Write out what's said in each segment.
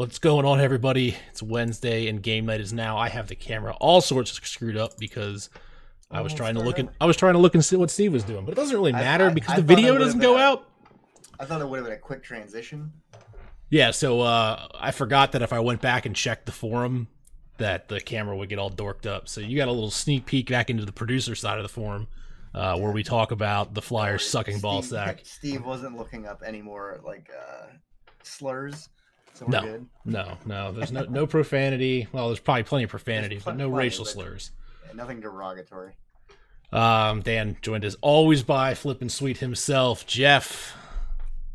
What's going on, everybody? It's Wednesday and game night is now. I have the camera all sorts of screwed up because I was trying to look and. I was trying to look and see what Steve was doing, but it doesn't really matter I- because I the video doesn't go a- out. I thought it would have been a quick transition. Yeah, so uh, I forgot that if I went back and checked the forum, that the camera would get all dorked up. So you got a little sneak peek back into the producer side of the forum, uh, where we talk about the Flyers sucking ball Steve- sack. Steve wasn't looking up any more like uh, slurs, so No. good. No, no, there's no no profanity. Well, there's probably plenty of profanity, There's but no plenty, racial but- slurs. Nothing derogatory. Um, Dan joined as always by flipping Sweet himself, Jeff.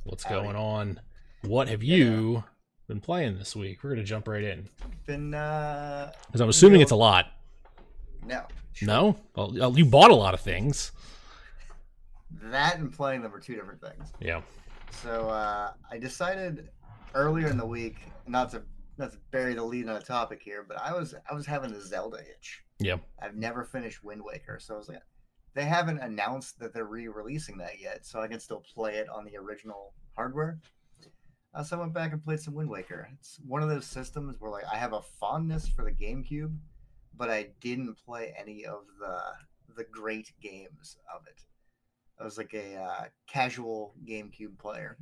What's Howdy. going on? What have you been playing this week? We're gonna jump right in Been uh, because I'm assuming Real- it's a lot. no, No, well, uh, you bought a lot of things. that and playing them are two different things. Yeah. So uh, I decided earlier in the week not to not to bury the lead on a topic here, but I was I was having a Zelda itch. Yeah. I've never finished Wind Waker, so I was like, they haven't announced that they're re-releasing that yet, so I can still play it on the original hardware. Uh, so I went back and played some Wind Waker. It's one of those systems where like I have a fondness for the GameCube, but I didn't play any of the the great games of it. I was like a uh, casual GameCube player.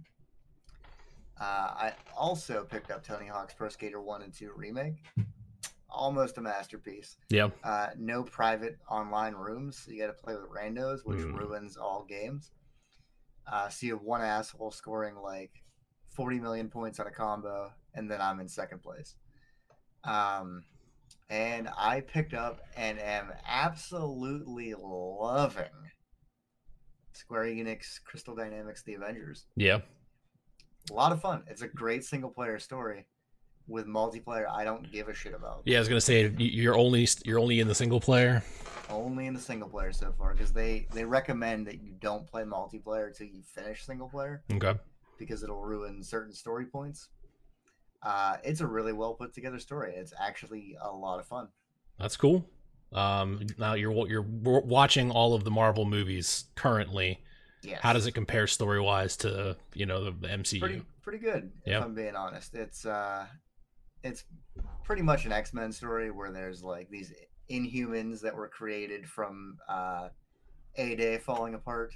Uh, I also picked up Tony Hawk's Pro Skater 1 and 2 remake. Almost a masterpiece. Yeah. Uh, no private online rooms. So you got to play with randos, which Mm. ruins all games. Uh, so you have one asshole scoring like 40 million points on a combo, and then I'm in second place. Um, and I picked up and am absolutely loving Square Enix Crystal Dynamics The Avengers. Yeah. A lot of fun. It's a great single player story with multiplayer I don't give a shit about. Yeah. I was gonna say you're only you're only in the single player. Only in the single player so far because they they recommend that you don't play multiplayer until you finish single player Okay. because it'll ruin certain story points. Uh, it's a really well put together story. It's actually a lot of fun. That's cool. Um, now you're you're watching all of the Marvel movies currently. Yeah. How does it compare story wise to you know the, the MCU? pretty pretty good if I'm being honest. It's uh it's pretty much an X-Men story where there's like these inhumans that were created from uh A Day falling apart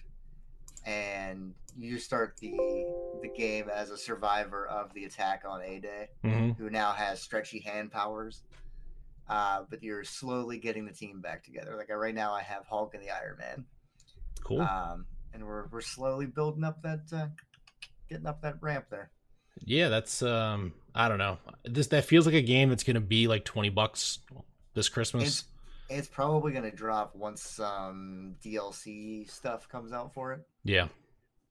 and you start the the game as a survivor of the attack on A Day hmm who now has stretchy hand powers. Uh, but you're slowly getting the team back together. Like right now, I have Hulk and the Iron Man, Cool. um, and we're we're slowly building up that, uh, getting up that ramp there. Yeah, that's um I don't know. This that feels like a game that's gonna be like twenty bucks this Christmas. It's it's probably gonna drop once some DLC stuff comes out for it, yeah.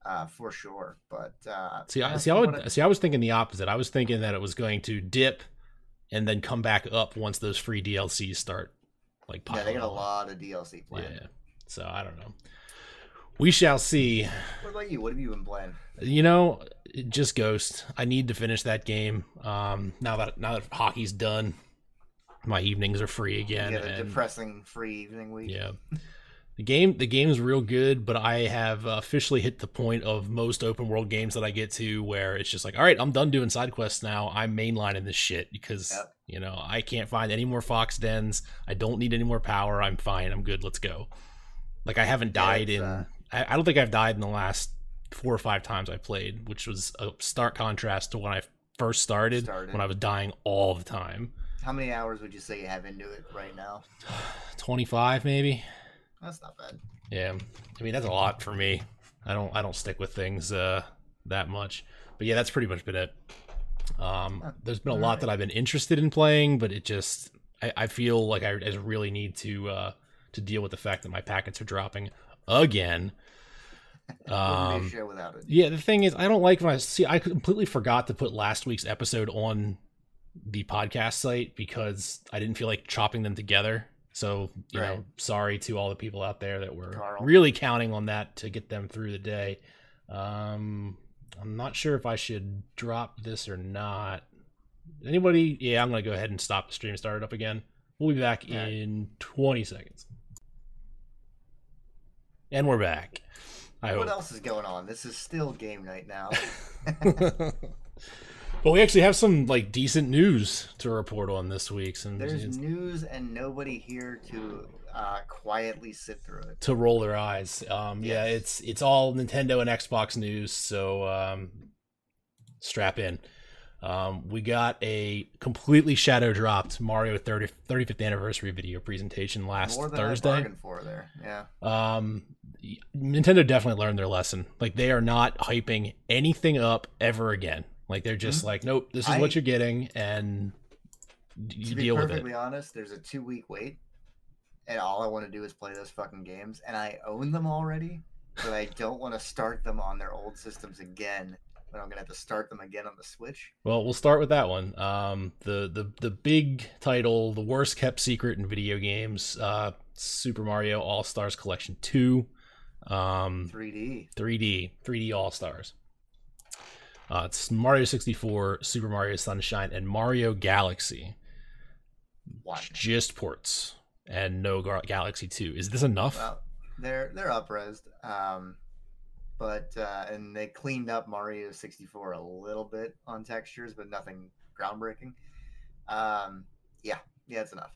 uh, for sure. But uh, See, I see, I would I- see. I was thinking the opposite. I was thinking that it was going to dip and then come back up once those free DLCs start. Like, yeah, they got a lot of DLC planned. Yeah. So I don't know. We shall see. What about you? What have you been playing? You know, just Ghost. I need to finish that game. Um, now that now that hockey's done, my evenings are free again. you and- depressing free evening week. Yeah. The game the game's real good, but I have officially hit the point of most open world games that I get to where it's just like, all right, I'm done doing side quests now. I'm mainlining this shit because Yep. you know, I can't find any more fox dens. I don't need any more power. I'm fine. I'm good. Let's go. Like I haven't died it's, in uh, I, I don't think I've died in the last four or five times I played, which was a stark contrast to when I first started, Started. when I was dying all the time. How many hours would you say you have into it right now? 25 maybe. That's not bad. Yeah, I mean that's a lot for me. I don't I don't stick with things uh, that much, but yeah, that's pretty much been it. Um, Huh, there's been a lot alright. that I've been interested in playing, but it just I, I feel like I, I really need to uh, to deal with the fact that my packets are dropping again. Um, show without it. yeah, the thing is, I don't like when I see. I completely forgot to put last week's episode on the podcast site because I didn't feel like chopping them together. So, you know, sorry to all the people out there that were Carl. really counting on that to get them through the day. Um, I'm not sure if I should drop this or not. Anybody? Yeah, I'm gonna go ahead and stop the stream. and Start it up again. We'll be back Alright. in 20 seconds. And we're back. I what hope. else is going on? This is still game night now. But we actually have some like decent news to report on this week. And There's news and nobody here to uh, quietly sit through it. to roll their eyes. Um, Yeah, it's it's all Nintendo and Xbox news. So um, strap in. Um, we got a completely shadow dropped Mario 30, 35th anniversary video presentation last More than Thursday. I bargained for there. Yeah. Um, Nintendo definitely learned their lesson. Like they are not hyping anything up ever again. Like they're just like, nope, this is I- what you're getting, and you to be deal with it. perfectly honest, there's a two week wait, and all I want to do is play those fucking games, and I own them already, but I don't want to start them on their old systems again. But I'm gonna have to start them again on the Switch. Well, we'll start with that one. Um, the the the big title, the worst kept secret in video games, uh, Super Mario All Stars Collection Two, um, 3D. 3D 3D All Stars. Uh, it's Mario 64, Super Mario Sunshine, and Mario Galaxy. Just ports and no Gar- Galaxy 2. Is this enough? Well, they're they're upresed, um, but uh, and they cleaned up Mario 64 a little bit on textures, but nothing groundbreaking. Um, yeah, yeah, it's enough.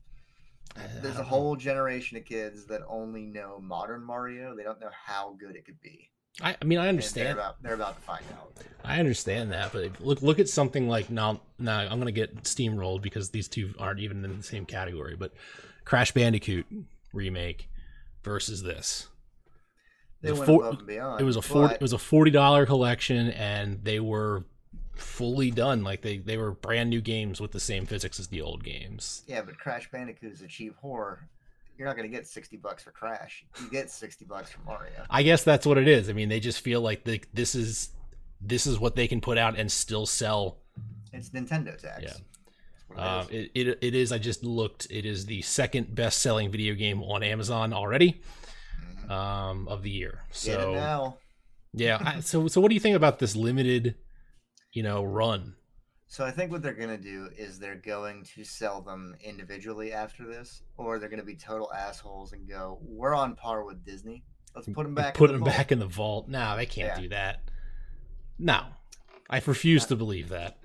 I There's a don't know. whole generation of kids that only know modern Mario. They don't know how good it could be. I, I mean, I understand. They're about, they're about to find out. I understand that, but look look at something like now. Now I'm gonna get steamrolled because these two aren't even in the same category. But Crash Bandicoot remake versus this. They The went four- above and beyond. It was a forty. but- It was a forty dollar collection, and they were fully done. Like they they were brand new games with the same physics as the old games. yeah, but Crash Bandicoot is a cheap whore. You're not going to get 60 bucks for Crash. You get 60 bucks for Mario. I guess that's what it is. I mean, they just feel like the, this is this is what they can put out and still sell It's Nintendo tax. Yeah. It Um, it, it, it is. I just looked. It is the second best selling video game on Amazon already Mhm. um, of the year. So now. yeah. I, so so what do you think about this limited, you know, run? So I think what they're gonna do is they're going to sell them individually after this, or they're gonna be total assholes and go, "We're on par with Disney. Let's put them back. Put in the them vault." back in the vault. No, they can't Yeah. do that. No, I refuse to believe that.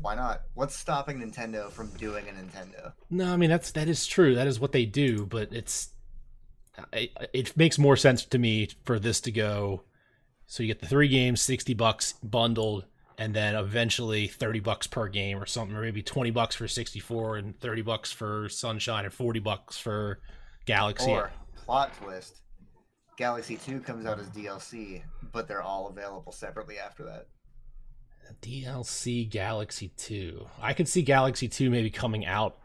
Why not? What's stopping Nintendo from doing a Nintendo? No, I mean that's that is true. That is what they do, but it's it, it makes more sense to me for this to go. So you get the three games, sixty bucks bundled, and then eventually thirty bucks per game or something, or maybe twenty bucks for sixty four and thirty bucks for Sunshine and forty bucks for Galaxy. Or plot twist: Galaxy Two comes out as DLC, but they're all available separately after that. DLC Galaxy Two. I could see Galaxy Two maybe coming out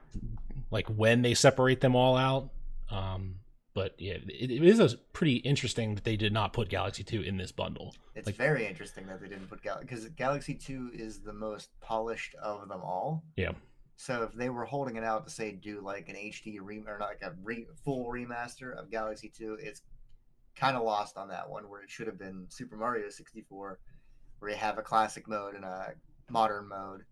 like when they separate them all out. Um, but yeah, it, it is a pretty interesting that they did not put Galaxy Two in this bundle. It's Like- very interesting that they didn't put Galaxy because Galaxy Two is the most polished of them all. Yeah. So if they were holding it out to say do like an HD re or not like a re- full remaster of Galaxy Two, it's kind of lost on that one where it should have been Super Mario 64, where you have a classic mode and a modern mode,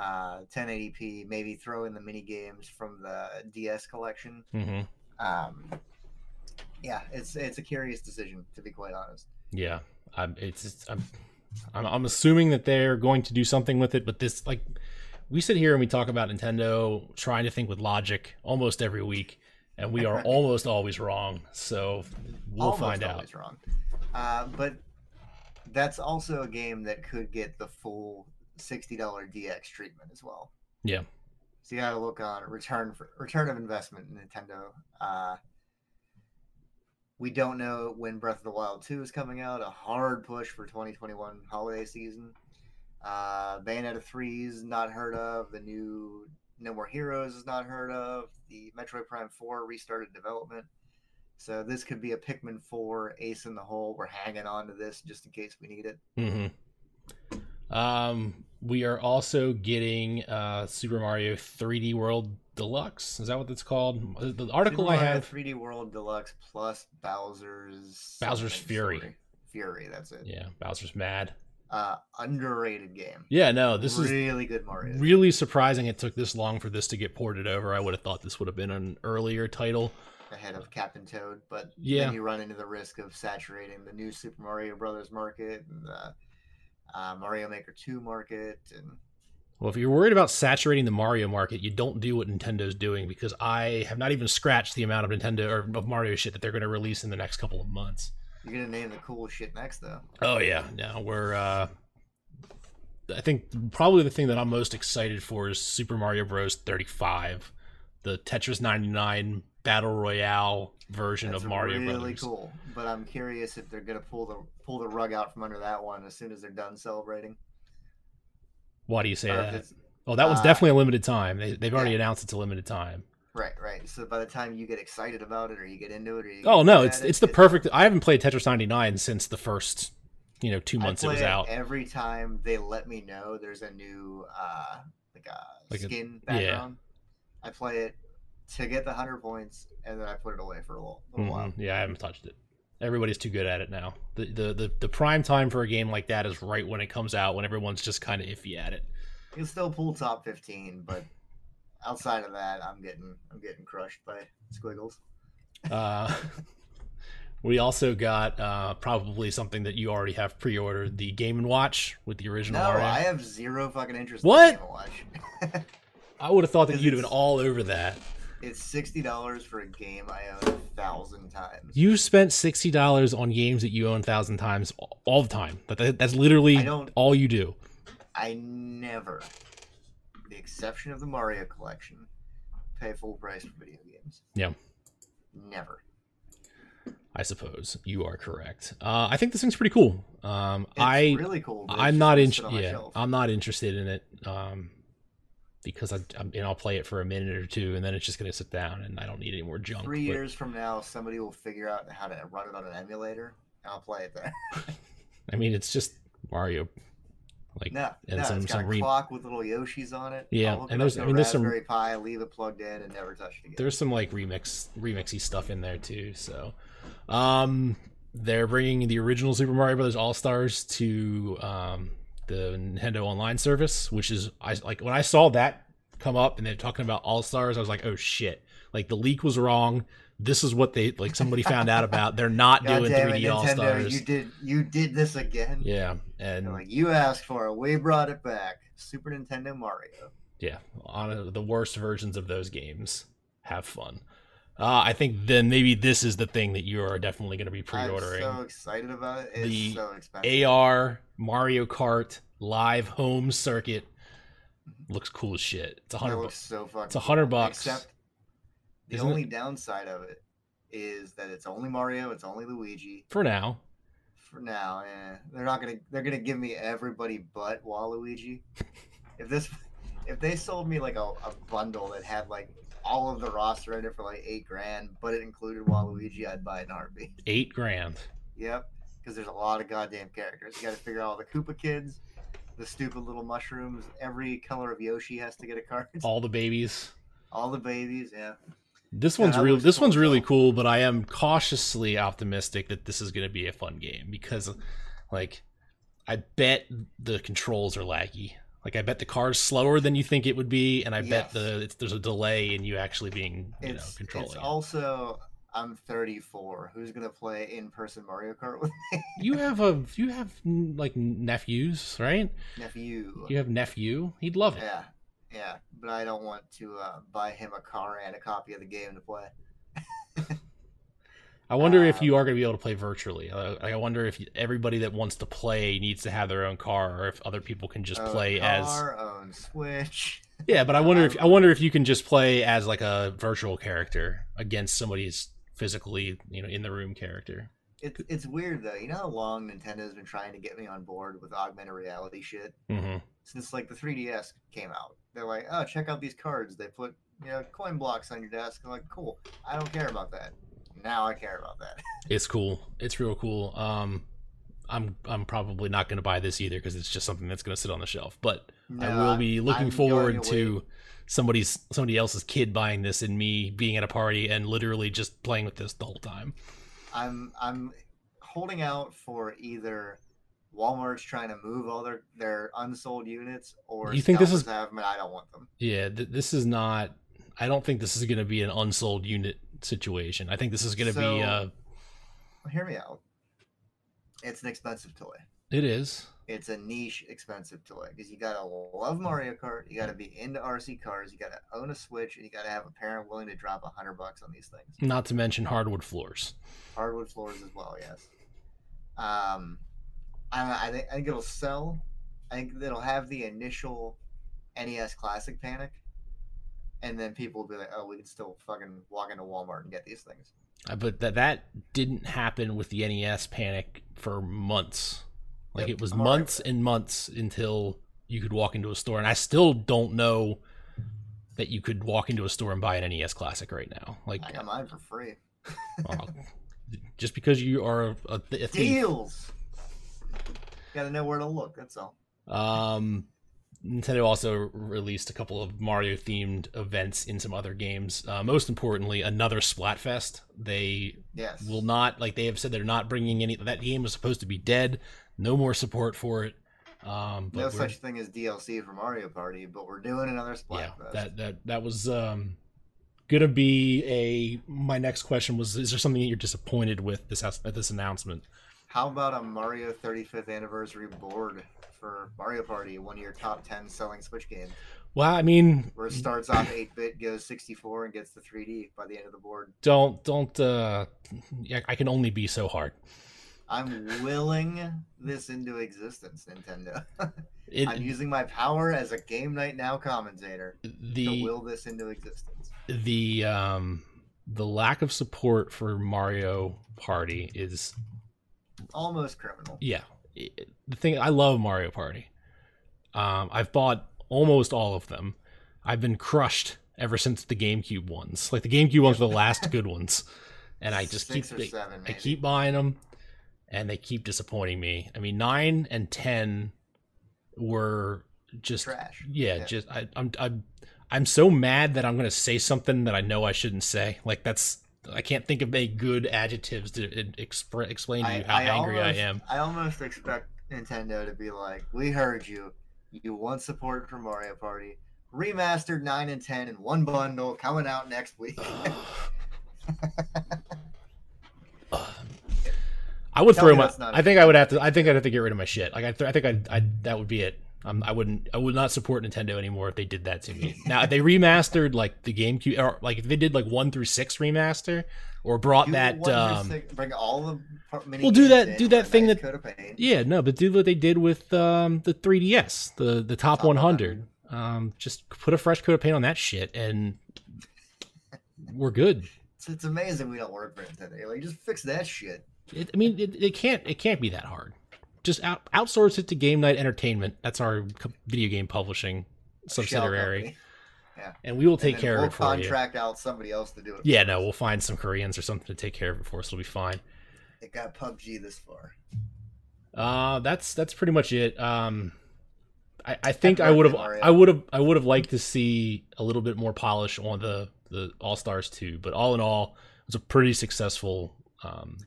uh, 1080p, maybe throw in the mini games from the DS collection. Mm-hmm. Um, yeah, it's it's a curious decision to be quite honest. Yeah, I'm, it's, it's I'm, I'm I'm assuming that they're going to do something with it, but this like we sit here and we talk about Nintendo trying to think with logic almost every week, and we are almost always wrong. So we'll Almost find out. always wrong. Uh, but that's also a game that could get the full sixty dollar DX treatment as well. Yeah. So you got to look on return for return of investment in Nintendo. Uh, we don't know when Breath of the Wild 2 is coming out. A hard push for 2021 holiday season. Uh, Bayonetta 3 is not heard of. The new No More Heroes is not heard of. The Metroid Prime 4 restarted development. So this could be a Pikmin 4 ace in the hole. We're hanging on to this just in case we need it. Mm-hmm. Um, we are also getting uh, Super Mario 3D World Deluxe. Is that what it's called? The article Super I Mario have. 3D World Deluxe plus Bowser's Bowser's Fury. story. Fury, that's it. Yeah, Bowser's mad. Uh, underrated game. Yeah, no, this is really good Mario. really surprising. It took this long for this to get ported over. I would have thought this would have been an earlier title. ahead of Captain Toad, but Yeah. then you run into the risk of saturating the new Super Mario Brothers market and the uh, Mario Maker 2 market, and Well, if you're worried about saturating the Mario market, you don't do what Nintendo's doing because I have not even scratched the amount of Nintendo or of Mario shit that they're going to release in the next couple of months. you're gonna name the cool shit next though. Oh yeah, no, we're. uh I think probably the thing that I'm most excited for is Super Mario Bros. 35, the Tetris 99 battle royale version That's of Mario really Brothers. cool. But I'm curious if they're gonna pull the pull the rug out from under that one as soon as they're done celebrating. Why do you say Or that? Oh, that one's uh, definitely a limited time. They, they've already yeah. announced it's a limited time. Right, right. So by the time you get excited about it, or you get into it, or you Oh no, it's it, it's the perfect. I haven't played Tetris 99 since the first, you know, two months it was out. Every time they let me know there's a new uh like a Like a- skin yeah. background, I play it to get the hundred points, and then I put it away for a little, little while. Mhm. Yeah, I haven't touched it. Everybody's too good at it now. The, the the the prime time for a game like that is right when it comes out, when everyone's just kind of iffy at it. You can still pull top fifteen, but outside of that, I'm getting I'm getting crushed by squiggles. Uh, we also got uh, probably something that you already have pre-ordered: the Game and Watch with the original No. I have zero fucking interest. What? In Game and Watch. I would have thought that you'd have been all over that. It's sixty dollars for a game I own a thousand times. You spent sixty dollars on games that you own a thousand times all the time. That, that- that's literally all you do. I never, the exception of the Mario collection, pay full price for video games. Yeah. Never. I suppose you are correct. Uh, I think this thing's pretty cool. Um, It's I really cool. I'm not gonna in, sit on my yeah, shelf. I'm not interested in it. Um, because I, I'm, and I'll play it for a minute or two, and then it's just gonna sit down, and I don't need any more junk. Three but- years from now, somebody will figure out how to run it on an emulator. and I'll play it there. I mean, it's just Mario. Like, No, and no, some- it's got some a re- clock with little Yoshis on it. Yeah, and there's- I mean, there's some- Raspberry Pi, leave it plugged in, and never touch it again. there's some like remix, remixy stuff in there too. So, um, they're bringing the original Super Mario Brothers All Stars to um the Nintendo Online service, which is I like when I saw that come up and they're talking about All Stars, I was like, oh shit! Like the leak was wrong. This is what they like. Somebody found out about. They're not doing 3D All! Stars. You did you did this again. Yeah, and They're like you asked for it, we brought it back. Super Nintendo Mario. yeah, on the worst versions of those games. Have fun. Uh, I think then maybe this is the thing that you are definitely going to be pre-ordering. I'm so excited about it. It's The so expensive. AR Mario Kart live home circuit looks cool as shit. It's a hundred bucks. so fucking. It's a hundred cool. bucks. Except the Isn't it? only downside of it is that it's only Mario. It's only Luigi. for now. For now, eh, they're not gonna. They're gonna give me everybody but Waluigi. if this, if they sold me like a, a bundle that had like all of the roster in it for like eight grand, but it included Waluigi, I'd buy it in a heartbeat. Eight grand. Yep, because there's a lot of goddamn characters. You got to figure out all the Koopa kids, the stupid little mushrooms. Every color of Yoshi has to get a card. All the babies. All the babies, yeah. This Yeah, one's real. This cool one's as really cool, but I am cautiously optimistic that this is going to be a fun game because, like, I bet the controls are laggy. Like, I bet the car's slower than you think it would be, and I bet the it's, there's a delay in you actually being, you know, It's, controlling. it's it. also I'm 34. Who's gonna play in-person Mario Kart with me? You have a you have like nephews, right? nephew? You have nephew. He'd love it. Yeah, yeah. But I don't want to uh, buy him a car and a copy of the game to play. I wonder if Um, you are going to be able to play virtually. Uh, I wonder if everybody that wants to play needs to have their own car, or if other people can just play as. car, own Switch. Yeah, but I wonder if Um, I wonder if you can just play as like a virtual character against somebody's physically, you know, in the room character. It's it's weird though. You know how long Nintendo's been trying to get me on board with augmented reality shit hmm since like the 3DS came out. They're like, oh, check out these cards. They put you know coin blocks on your desk. I'm like, cool. I don't care about that. Now I care about that. It's cool. It's real cool. Um, I'm I'm probably not going to buy this either because it's just something that's going to sit on the shelf. But I will be looking I'm forward to somebody's somebody else's kid buying this and me being at a party and literally just playing with this the whole time. I'm I'm holding out for either Walmart's trying to move all their their unsold units, or You think this is- have them and I don't want them. Yeah, th- this is not. I don't think this is going to be an unsold unit situation. I think this is going to be. So- Uh, hear me out. It's an expensive toy. It is. It's a niche, expensive toy because you gotta love Mario Kart, you gotta be into RC cars, you gotta own a Switch, and you gotta have a parent willing to drop a hundred bucks on these things. Not to mention hardwood floors. Hardwood floors as well, yes. Um, I, I think I think it'll sell. I think it'll have the initial NES Classic panic, and then people will be like, "Oh, we can still fucking walk into Walmart and get these things." Uh, But that that didn't happen with the NES panic for months. Like Yep, it was I'm months with it. and months until you could walk into a store, and I still don't know that you could walk into a store and buy an NES Classic right now. Like, I got mine for free. well, just because you are a, a, a. Deals. Got to know where to look. That's all. Um, Nintendo also released a couple of Mario themed events in some other games. Uh, most importantly, another Splatfest. They Yes. will not like they have said they're not bringing any. That game was supposed to be dead. No more support for it. Um, but no such thing as DLC for Mario Party, but we're doing another Splatfest. yeah, that that that was um gonna be a. My next question was: Is there something that you're disappointed with this at this announcement? How about a Mario 35th anniversary board for Mario Party, one of your top 10 selling Switch games, Well, I mean, where it starts off 8 bit, goes 64, and gets the 3D by the end of the board? don't don't. uh yeah, I can only be so hard. I'm willing this into existence, Nintendo. It, I'm using my power as a Game Night Now commentator to the will this into existence. the um the lack of support for Mario Party is Almost criminal. yeah. The thing I love Mario Party. Um, I've bought almost all of them. I've been crushed ever since the GameCube ones. Like the GameCube ones were the last good ones, and I just Six keep or seven, I keep buying them, and they keep disappointing me. I mean, nine and ten were just trash. yeah, Yeah. just I, I'm I'm I'm so mad that I'm gonna say something that I know I shouldn't say. Like that's I can't think of any good adjectives to expre- explain to you how angry almost, I am. I almost expect Nintendo to be like, "We heard you. You want support for Mario Party. Remastered nine and ten in one bundle, coming out next week." I would Tell throw my. I think I would have to. I think I'd have to get rid of my shit. Like I, th- I think I'd, I'd. That would be it. Um, I wouldn't. I would not support Nintendo anymore if they did that to me. now if they remastered like the GameCube, or like if they did like one through six remaster, or brought Do that. Um, six- bring all the Well, do that- do that thing nice that- coat of paint. yeah, no, but do what they did with um, the 3DS, the the top, Top 100. Um, just put a fresh coat of paint on that shit, and we're good. It's, it's amazing we don't work for Nintendo. Like, just fix that shit. It, I mean, it, it can't it can't be that hard. Just out, outsource it to Game Night Entertainment. That's our video game publishing subsidiary, company. and we will take care we'll of it for you. We'll contract out somebody else to do it. Yeah, no, we'll find some Koreans or something to take care of it for us. It'll be fine. It got PUBG this far. Uh, that's that's pretty much it. Um, I, I think I would have. I would have I would have liked to see a little bit more polish on the the All Stars too. But all in all, it was a pretty successful. Um, Yeah,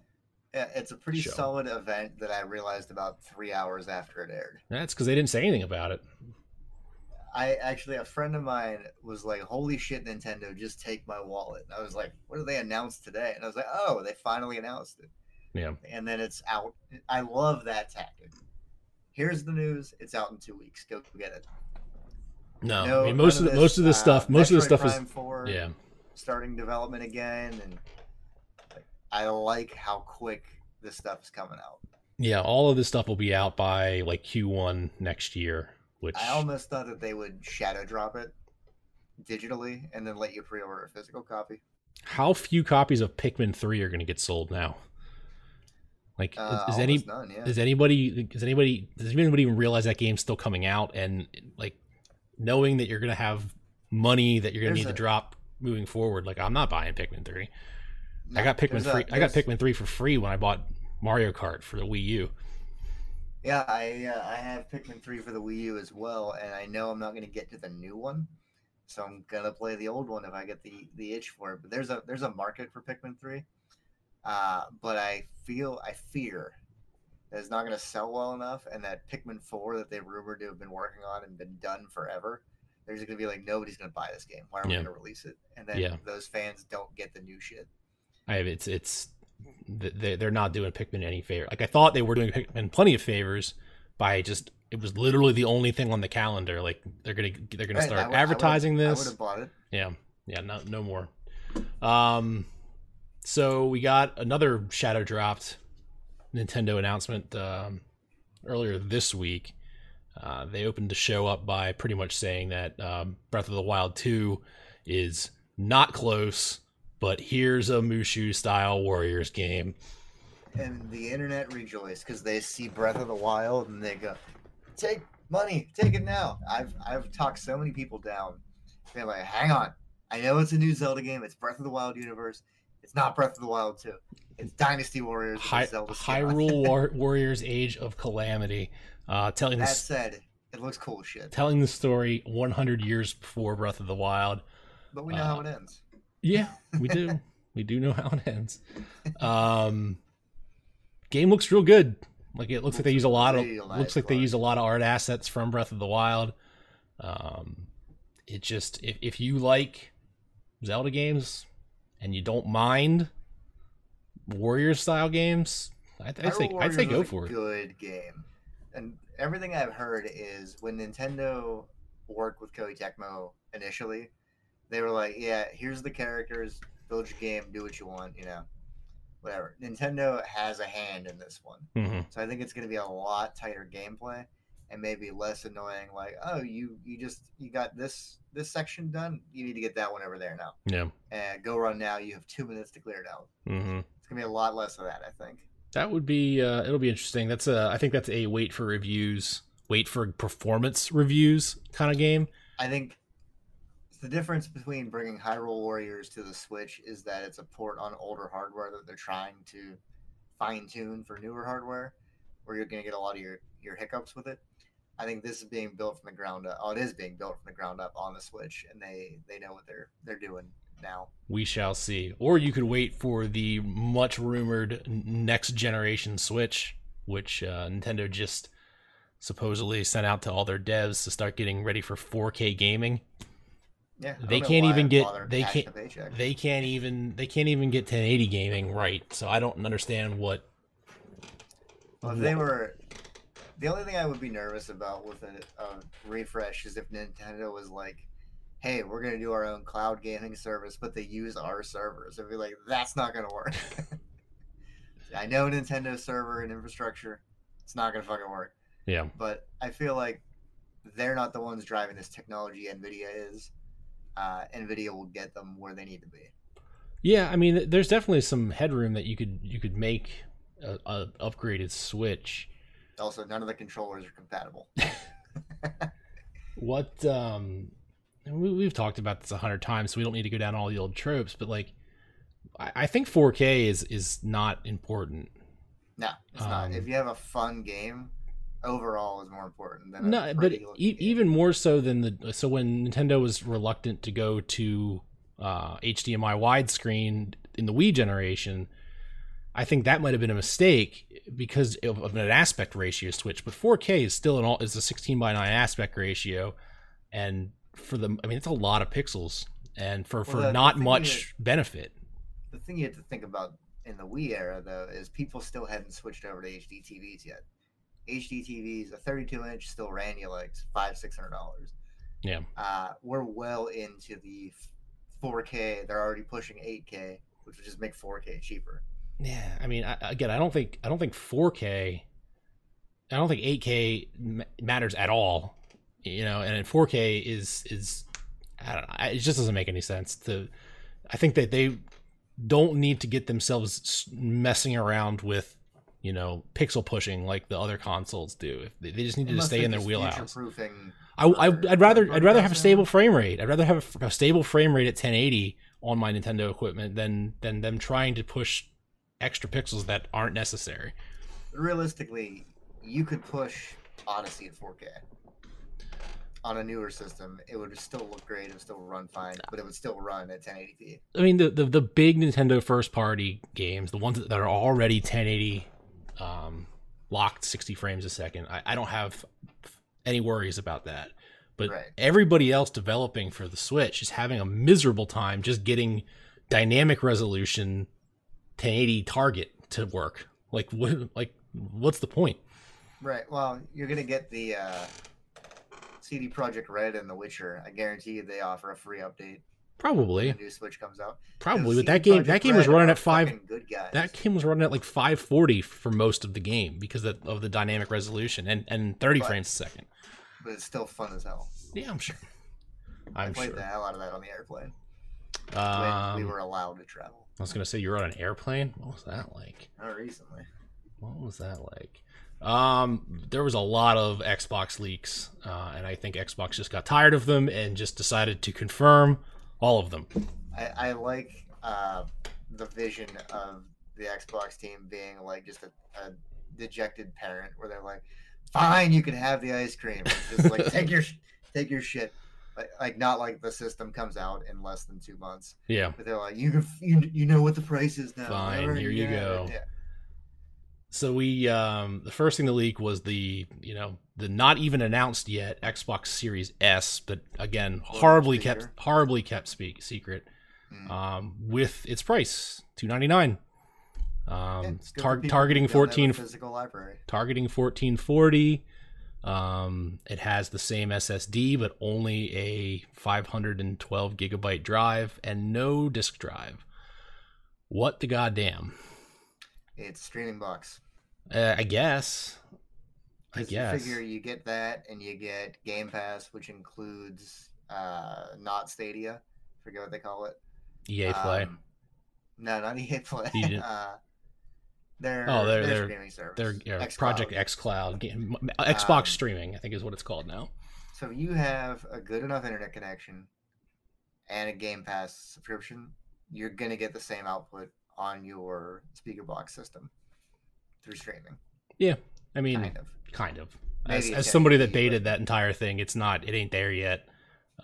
it's a pretty Show. solid event that I realized about three hours after it aired. that's because they didn't say anything about it. I actually, a friend of mine was like, "Holy shit, Nintendo! Just take my wallet." And I was like, "What did they announce today?" And I was like, "Oh, they finally announced it." Yeah. And then it's out. I love that tactic. Here's the news. It's out in two weeks. Go get it. No, No, I mean most of the, most of this uh, stuff most of the stuff Prime is 4 yeah. starting development again, and I like how quick this stuff is coming out. Yeah, all of this stuff will be out by like Q1 next year, which I almost thought that they would shadow drop it digitally and then let you pre-order a physical copy. how few copies of Pikmin 3 are going to get sold now? Like Uh, is, is any none, yeah. Does anybody does anybody does anybody even realize that game's still coming out and like knowing that you're gonna have money that you're gonna need a- to drop moving forward? Like I'm not buying Pikmin three. I got Pikmin there's a- I got Pikmin three for free when I bought Mario Kart for the Wii U. Yeah, I uh, I have Pikmin three for the Wii U as well, and I know I'm not going to get to the new one, so I'm gonna play the old one if I get the the itch for it. But there's a there's a market for Pikmin three, uh, but I feel I fear that it's not going to sell well enough, and that Pikmin four that they've rumored to have been working on and been done forever. There's going to be like nobody's going to buy this game. Why are we Yeah. going to release it? And then Yeah. those fans don't get the new shit. I have it's it's they they're not doing Pikmin any favor. Like I thought they were doing Pikmin plenty of favors by just it was literally the only thing on the calendar. Like they're gonna they're gonna start would- advertising I would this. have bought it. Yeah, yeah, no, no more. Um, so we got another shadow dropped Nintendo announcement um, earlier this week. Uh, they opened the show up by pretty much saying that um, Breath of the Wild 2 is not close, but here's a Musou style Warriors game. and the internet rejoiced because they see Breath of the Wild and they go, "Take money, take it now." I've I've talked so many people down. They're like, "Hang on, I know it's a new Zelda game. It's Breath of the Wild universe. It's not Breath of the Wild 2. It's Dynasty Warriors. Hy- Zelda skin on. Hyrule War- Warriors Age of Calamity. Uh, telling That this, said, it looks cool as shit. telling the story 100 years before Breath of the Wild. But we know uh, how it ends. Yeah, we do. we do know how it ends. Um, game looks real good. Like it looks like they use a lot of Real looks nice like they use a lot of art assets from Breath of the Wild. Um, it just if if you like Zelda games and you don't mind Warrior style games, I'd, I'd say Hyrule I'd say go for it. Good game, and everything I've heard is when Nintendo worked with Koei Tecmo initially, they were like, "Yeah, here's the characters, build your game, do what you want, you know, whatever." Nintendo has a hand in this one, hmm so I think it's going to be a lot tighter gameplay and maybe less annoying. Like, oh, you you just you got this this section done, you need to get that one over there now, Yeah. and go run now. You have two minutes to clear it out. hmm It's gonna be a lot less of that, I think. That would be uh, it'll be interesting. That's a I think that's a wait for reviews, wait for performance reviews kind of game. I think the difference between bringing Hyrule Warriors to the Switch is that it's a port on older hardware that they're trying to fine tune for newer hardware, where you're going to get a lot of your, your hiccups with it. I think this is being built from the ground up. Oh, it is being built from the ground up on the Switch, and they they know what they're they're doing now. We shall see. Or you could wait for the much rumored next generation Switch, which uh, Nintendo just supposedly sent out to all their devs to start getting ready for 4K gaming. Yeah, They can't even get- they can't- paycheck. They can't even they can't even get 1080 gaming right. So I don't understand what Well, if they were, the only thing I would be nervous about with a, a refresh is if Nintendo was like, "Hey, we're gonna do our own cloud gaming service, but they use our servers." I'd be like, "That's not gonna work." I know Nintendo server and infrastructure, it's not gonna fucking work. yeah. But I feel like they're not the ones driving this technology. Nvidia is. Uh, Nvidia will get them where they need to be. Yeah, I mean, there's definitely some headroom that you could you could make a, a upgraded Switch. Also, none of the controllers are compatible. What um, we, we've talked about this a hundred times, so we don't need to go down all the old tropes. But like, I, I think 4K is is not important. No, it's not. Um, If you have a fun game, overall is more important than No, but e- even more so than the so when Nintendo was reluctant to go to uh, HDMI widescreen in the Wii generation, I think that might have been a mistake because of, of an aspect ratio switch. But 4K is still an all is a 16 by 9 aspect ratio, and for the I mean it's a lot of pixels, and for for the- the not thing much benefit. the thing you have to think about in the Wii era though is people still hadn't switched over to HD TVs yet. HD TVs, a 32 inch still ran you like five six hundred dollars. Yeah. Uh, we're well into the 4K. They're already pushing 8K, which would just make 4K cheaper. Yeah, I mean, I, again, I don't think I don't think 4K, I don't think 8K matters at all. You know, and 4K is is I don't know, it just doesn't make any sense. To I think that they don't need to get themselves messing around with you know pixel pushing like the other consoles do. If they, they just need to stay in their wheelhouse. I, I, I'd rather I'd rather have a stable frame rate. I'd rather have a, a stable frame rate at 1080 on my Nintendo equipment than than them trying to push extra pixels that aren't necessary. realistically, you could push Odyssey at 4K on a newer system. It would still look great. It would still run fine, but it would still run at 1080p. I mean the the, the big Nintendo first party games, the ones that are already 1080 um, locked 60 frames a second. I, I don't have any worries about that. But Right. everybody else developing for the Switch is having a miserable time just getting dynamic resolution 1080 target to work. Like what? Like what's the point? Right. Well, you're gonna get the uh, CD Projekt Red and The Witcher. I guarantee you they offer a free update Probably, the new Switch comes out. probably. But that game, that game was running at five. Good guys. That game was running at like 540 for most of the game because of, of the dynamic resolution and and 30 But- frames a second. but it's still fun as hell. Yeah, I'm sure. I I'm played sure. the hell out of that on the airplane Um, we were allowed to travel. I was gonna say you were on an airplane. What was that like? Not recently. What was that like? Um, there was a lot of Xbox leaks, uh, and I think Xbox just got tired of them and just decided to confirm all of them. I, I like uh, the vision of the Xbox team being like just a, a dejected parent, where they're like, "Fine, you can have the ice cream. Just like take your take your shit." Like, like not like the system comes out in less than two months, Yeah. but they're like, "You can you, you know what the price is now. Fine, here you have it." go. Yeah. So we, um, the first thing to leak was the, you know, the not even announced yet Xbox Series S, but again, horribly kept, horribly kept speak secret, Mm. um, with its price, two ninety nine. Yeah, Um, it's tar- targeting don't have a fourteen physical library. targeting 1440 um it has the same ssd but only a 512 gigabyte drive and no disk drive what the goddamn It's streaming box. Uh, i guess I guess You figure you get that, and you get Game Pass, which includes uh, not Stadia. Forget what they call it. ea play Um, no, not EA Play. Uh, their, Oh, their- their streaming service. their yeah, xCloud. project x cloud game xbox Um, streaming i think is what it's called now So if you have a good enough internet connection and a Game Pass subscription, you're gonna get the same output on your speaker box system through streaming. Yeah, I mean Kind of. kind of as, as somebody that 1080p, baited that entire thing it's not it ain't there yet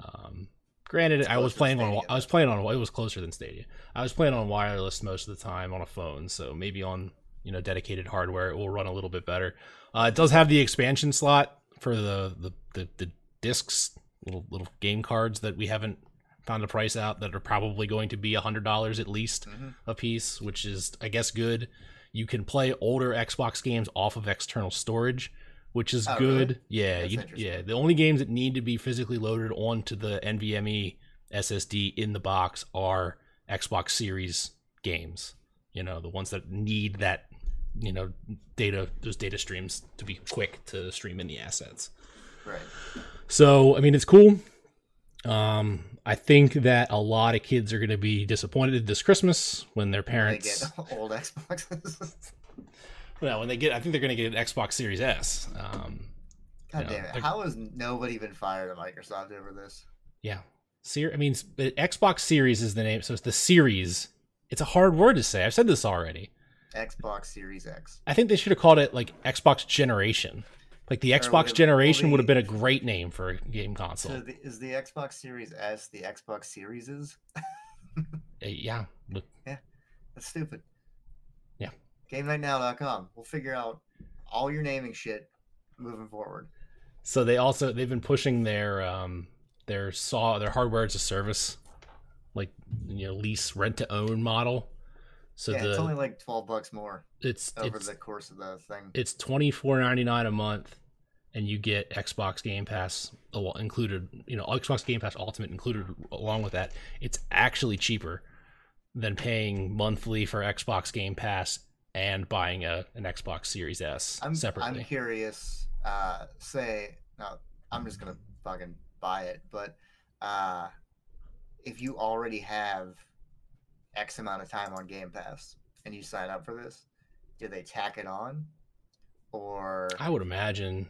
um granted i was playing on i was playing on it was closer than stadia i was playing on wireless most of the time on a phone so maybe on you know dedicated hardware it will run a little bit better uh, it does have the expansion slot for the the the, the discs little little game cards that we haven't found a price out that are probably going to be a hundred dollars at least Mhm. a piece, which is I guess good. You can play older Xbox games off of external storage, which is Oh, good. really? Yeah, you, yeah. The only games that need to be physically loaded onto the NVMe SSD in the box are Xbox Series games. You know, the ones that need that, you know, data those data streams to be quick to stream in the assets. Right. So, I mean, it's cool. Um, I think that a lot of kids are going to be disappointed this Christmas when their They parents, get old Xboxes. well, when they get, I think they're going to get an Xbox Series S. Um, God Yeah, damn it! they're- How has nobody been fired at Microsoft over this? yeah, Ser- I mean, Xbox Series is the name, so it's the series. It's a hard word to say. I've said this already. Xbox Series X. I think they should have called it like Xbox Generation. Like the Xbox Generation would have been a great name for a game console. So the, is the Xbox Series S the Xbox Series is? Uh, yeah, but That's stupid. Yeah. GameNightNow.com. We'll figure out all your naming shit moving forward. So they also they've been pushing their um their saw their hardware as a service, like you know lease rent to own model. So yeah, the it's only like twelve bucks more it's over it's the course of the thing. it's twenty four ninety nine a month, and you get Xbox Game Pass included. You know Xbox Game Pass Ultimate included along with that. It's actually cheaper than paying monthly for Xbox Game Pass and buying a an Xbox Series S I'm separately. I'm curious. Uh, say no, I'm just gonna fucking buy it. But uh, if you already have X amount of time on Game Pass and you sign up for this, do they tack it on? Or I would imagine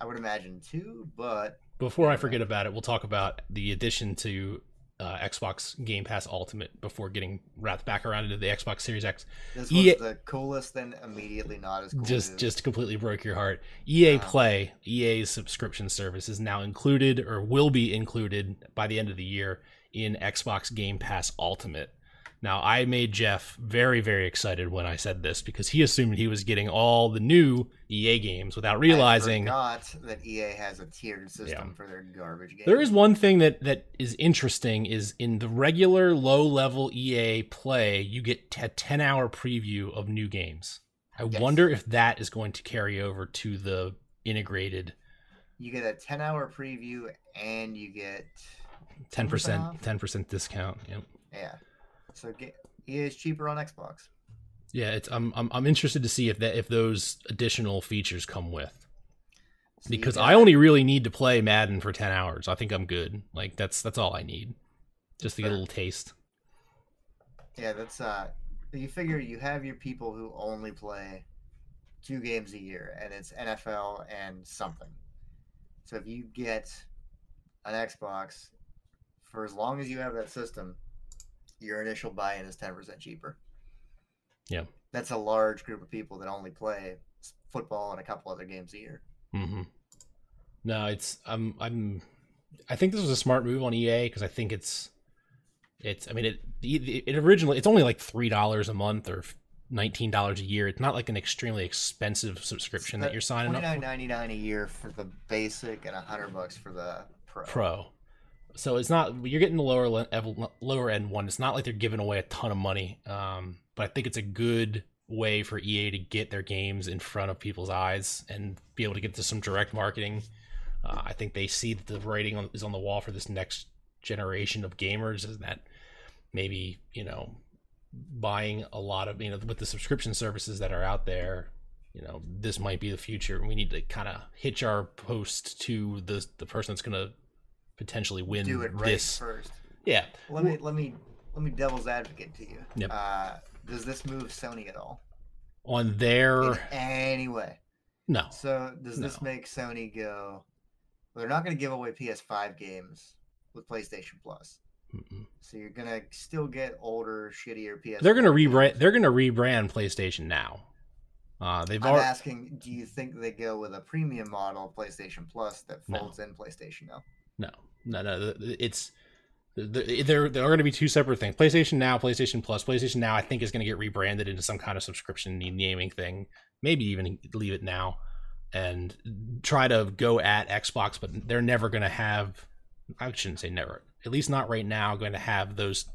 I would imagine too, but Before I forget about it, we'll talk about the addition to uh, Xbox Game Pass Ultimate before getting wrapped back around into the Xbox Series X. this was EA the coolest, then immediately not as cool. Just as- just completely broke your heart. EA Wow. Play, EA's subscription service is now included or will be included by the end of the year in Xbox Game Pass Ultimate. Now, I made Jeff very, very excited when I said this because he assumed he was getting all the new EA games without realizing forgot that EA has a tiered system Yeah. for their garbage games. There is one thing that that is interesting is in the regular low level EA play, you get a 10 hour preview of new games. I Yes. wonder if that is going to carry over to the integrated You get a 10 hour preview and you get 10% 10% discount. Yep. yeah. So get, EA is cheaper on Xbox. Yeah, it's I'm, I'm I'm interested to see if that if those additional features come with. So Because I only really need to play Madden for 10 hours. I think I'm good. Like that's that's all I need. Just to get a little taste. Yeah, that's uh you figure you have your people who only play two games a year and it's NFL and something. So if you get an Xbox for as long as you have that system, your initial buy-in is 10% cheaper. Yeah. That's a large group of people that only play football and a couple other games a year. Mm-hmm. No, it's I'm I'm I think this was a smart move on EA because I think it's it's I mean it it, originally it's only like three dollars a month or nineteen dollars a year. It's not like an extremely expensive subscription that you're signing up for. 29.99 a year for the basic and 100 bucks for the pro. Pro. So it's not you're getting the lower lower end one. It's not like they're giving away a ton of money. Um, but I think it's a good way for EA to get their games in front of people's eyes and be able to get to some direct marketing. Uh, I think they see that the writing on, is on the wall for this next generation of gamers, is that maybe you know buying a lot of you know with the subscription services that are out there you know this might be the future we need to kind of hitch our post to the the person that's going to potentially win Do it right this first. yeah Let me let me let me devil's advocate to you. Yep. Uh, does this move Sony at all on their anyway. no So does this make Sony go? Well, they're not going to give away PS5 games with PlayStation Plus. Mm-mm. So you're gonna still get older, shittier PS. they're going to rebrand they're going to rebrand PlayStation now uh they've I'm already asking, do you think they go with a premium model PlayStation Plus that No. folds in PlayStation now? No, no, no. It's th- they're they're going to be two separate things. PlayStation Now, PlayStation Plus. PlayStation Now, I think, is going to get rebranded into some kind of subscription naming thing. Maybe even leave it now and try to go at Xbox, but they're never going to have. I shouldn't say never. At least not right now. Going to have those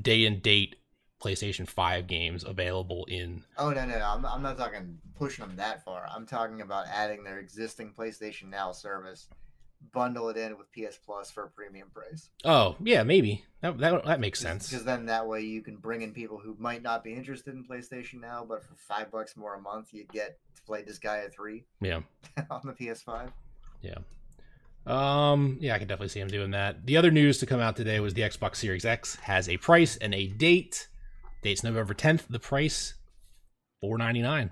day and date PlayStation Five games available in. Oh no, no, no! I'm, I'm not talking pushing them that far. I'm talking about adding their existing PlayStation Now service, bundle it in with PS Plus for a premium price. Oh yeah, maybe that that, that makes sense. Because then that way you can bring in people who might not be interested in PlayStation Now, but for five bucks more a month, you get to play Disgaea 3 Yeah. on the PS5. Yeah. Um, yeah, I can definitely see him doing that. The other news to come out today was the Xbox Series X has a price and a date. Date's November 10th. The price, four ninety nine.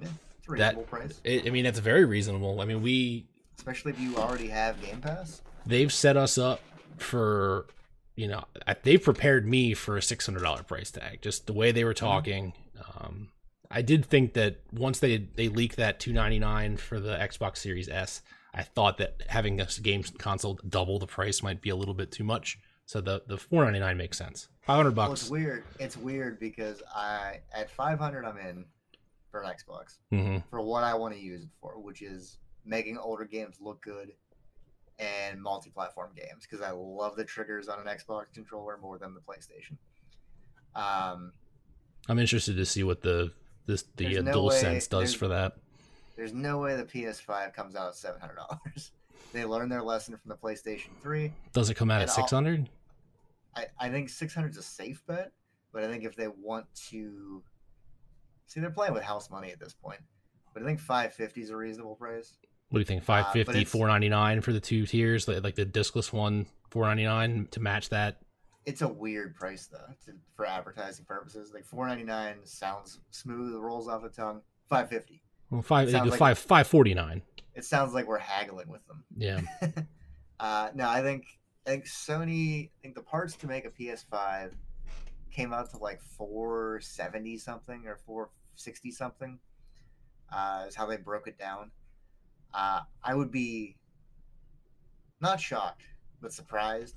It's a reasonable price, I mean, that's very reasonable. I mean, we especially if you already have Game Pass. they've set us up for, you know, they've prepared me for a six hundred dollar price tag. Just the way they were talking. Um, I did think that once they they leaked that two ninety nine for the Xbox Series S, I thought that having a game console double the price might be a little bit too much. So the the four ninety nine makes sense. Five hundred Well, it's weird. It's weird because I at 500 I'm in for an Xbox hmm for what I want to use it for, which is making older games look good and multi-platform games because I love the triggers on an Xbox controller more than the PlayStation. Um, I'm interested to see what the this the uh, no Dual way- Sense does for that. there's no way the PS5 comes out at seven hundred dollars. they learned their lesson from the PlayStation 3. Does it come out at six hundred? I, I think 600 is a safe bet, but I think if they want to see, they're playing with house money at this point. But I think 550 is a reasonable price. What do you think? Uh, 550, it's- 499 for the two tiers, like, the discless one, 499 to match that. It's a weird price though to, for advertising purposes. Like 499 sounds smooth, it rolls off the tongue. 550. Well, five, Sounds like- five, five forty nine. It sounds like we're haggling with them. Yeah, Uh, no, I think I think Sony. I think the parts to make a PS5 came out to like 470 something or 460 something. Uh, is how they broke it down. Uh, I would be not shocked, but surprised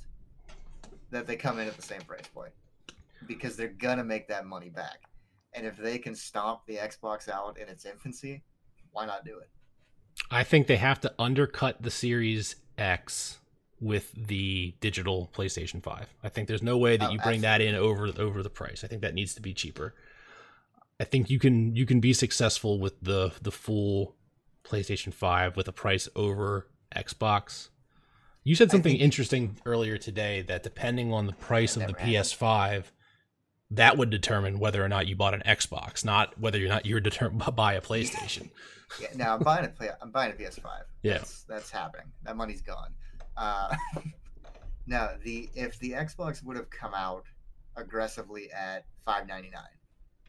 that they come in at the same price point. because they're gonna make that money back. And if they can stomp the Xbox out in its infancy, why not do it? I think they have to undercut the Series X with the digital PlayStation 5. I think there's no way that Oh, you bring that in over over the price. I think that needs to be cheaper. I think you can you can be successful with the the full PlayStation 5 with a price over Xbox. You said something interesting earlier today that depending on the price of the. PS5 that would determine whether or not you bought an Xbox, not whether or not you're determined by a PlayStation. Yeah, now I'm buying a play. I'm buying a PS5. Yeah. that's, that's happening. That money's gone. Uh, now the if the Xbox would have come out aggressively at 5.99,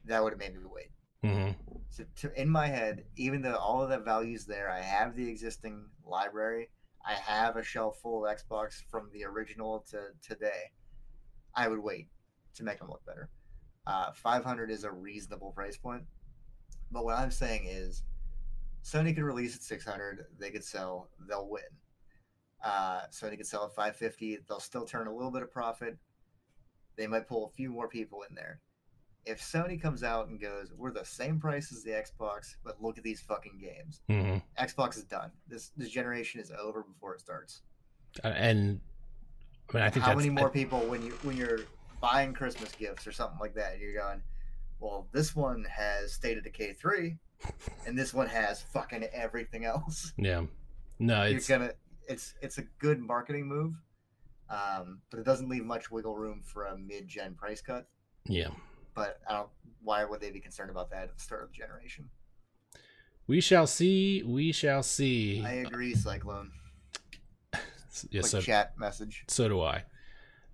that would have made me wait. hmm So to, in my head, even though all of that value's there, I have the existing library. I have a shelf full of Xbox from the original to today. I would wait to make them look better. Uh, 500 is a reasonable price point. But what I'm saying is, Sony could release at 600. They could sell. They'll win. Uh, Sony could sell at 550. They'll still turn a little bit of profit. They might pull a few more people in there if Sony comes out and goes, "We're the same price as the Xbox, but look at these fucking games," hmm Xbox is done. This this generation is over before it starts. and I mean, I think How many more I- people when you when you're buying Christmas gifts or something like that, you're going, "Well, this one has State of Decay three, and this one has fucking everything else." yeah, no, you're it's gonna it's it's a good marketing move, um, but it doesn't leave much wiggle room for a mid-gen price cut. yeah. But I don't. Why would they be concerned about that at the start of the generation? We shall see. We shall see. I agree, Cyclone. yeah, Quick so chat message. so do I.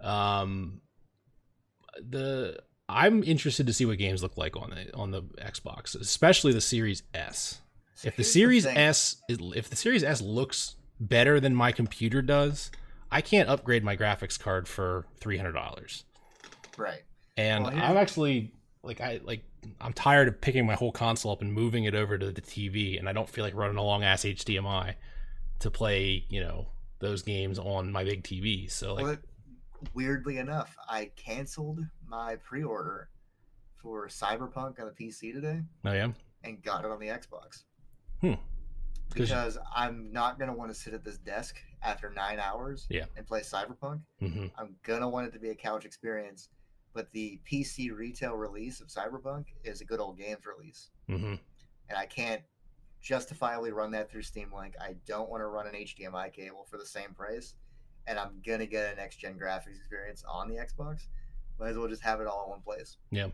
Um, the I'm interested to see what games look like on the on the Xbox, especially the Series S. So If the Series thing. S, if the Series S looks better than my computer does, I can't upgrade my graphics card for three hundred dollars. right? And Well, here's- I'm actually like I like I'm tired of picking my whole console up and moving it over to the TV, and I don't feel like running a long ass HDMI to play you know those games on my big TV. So like, it, weirdly enough, I canceled my pre-order for Cyberpunk on the PC today oh yeah, and got it on the Xbox. Hmm. 'Cause- Because I'm not gonna want to sit at this desk after nine hours Yeah. and play Cyberpunk. hmm I'm gonna want it to be a couch experience. But the PC retail release of Cyberpunk is a good old games release. hmm and I can't justifiably run that through Steam Link. I don't want to run an HDMI cable for the same price, and I'm gonna get a next gen graphics experience on the Xbox. Might as well just have it all in one place. yeah.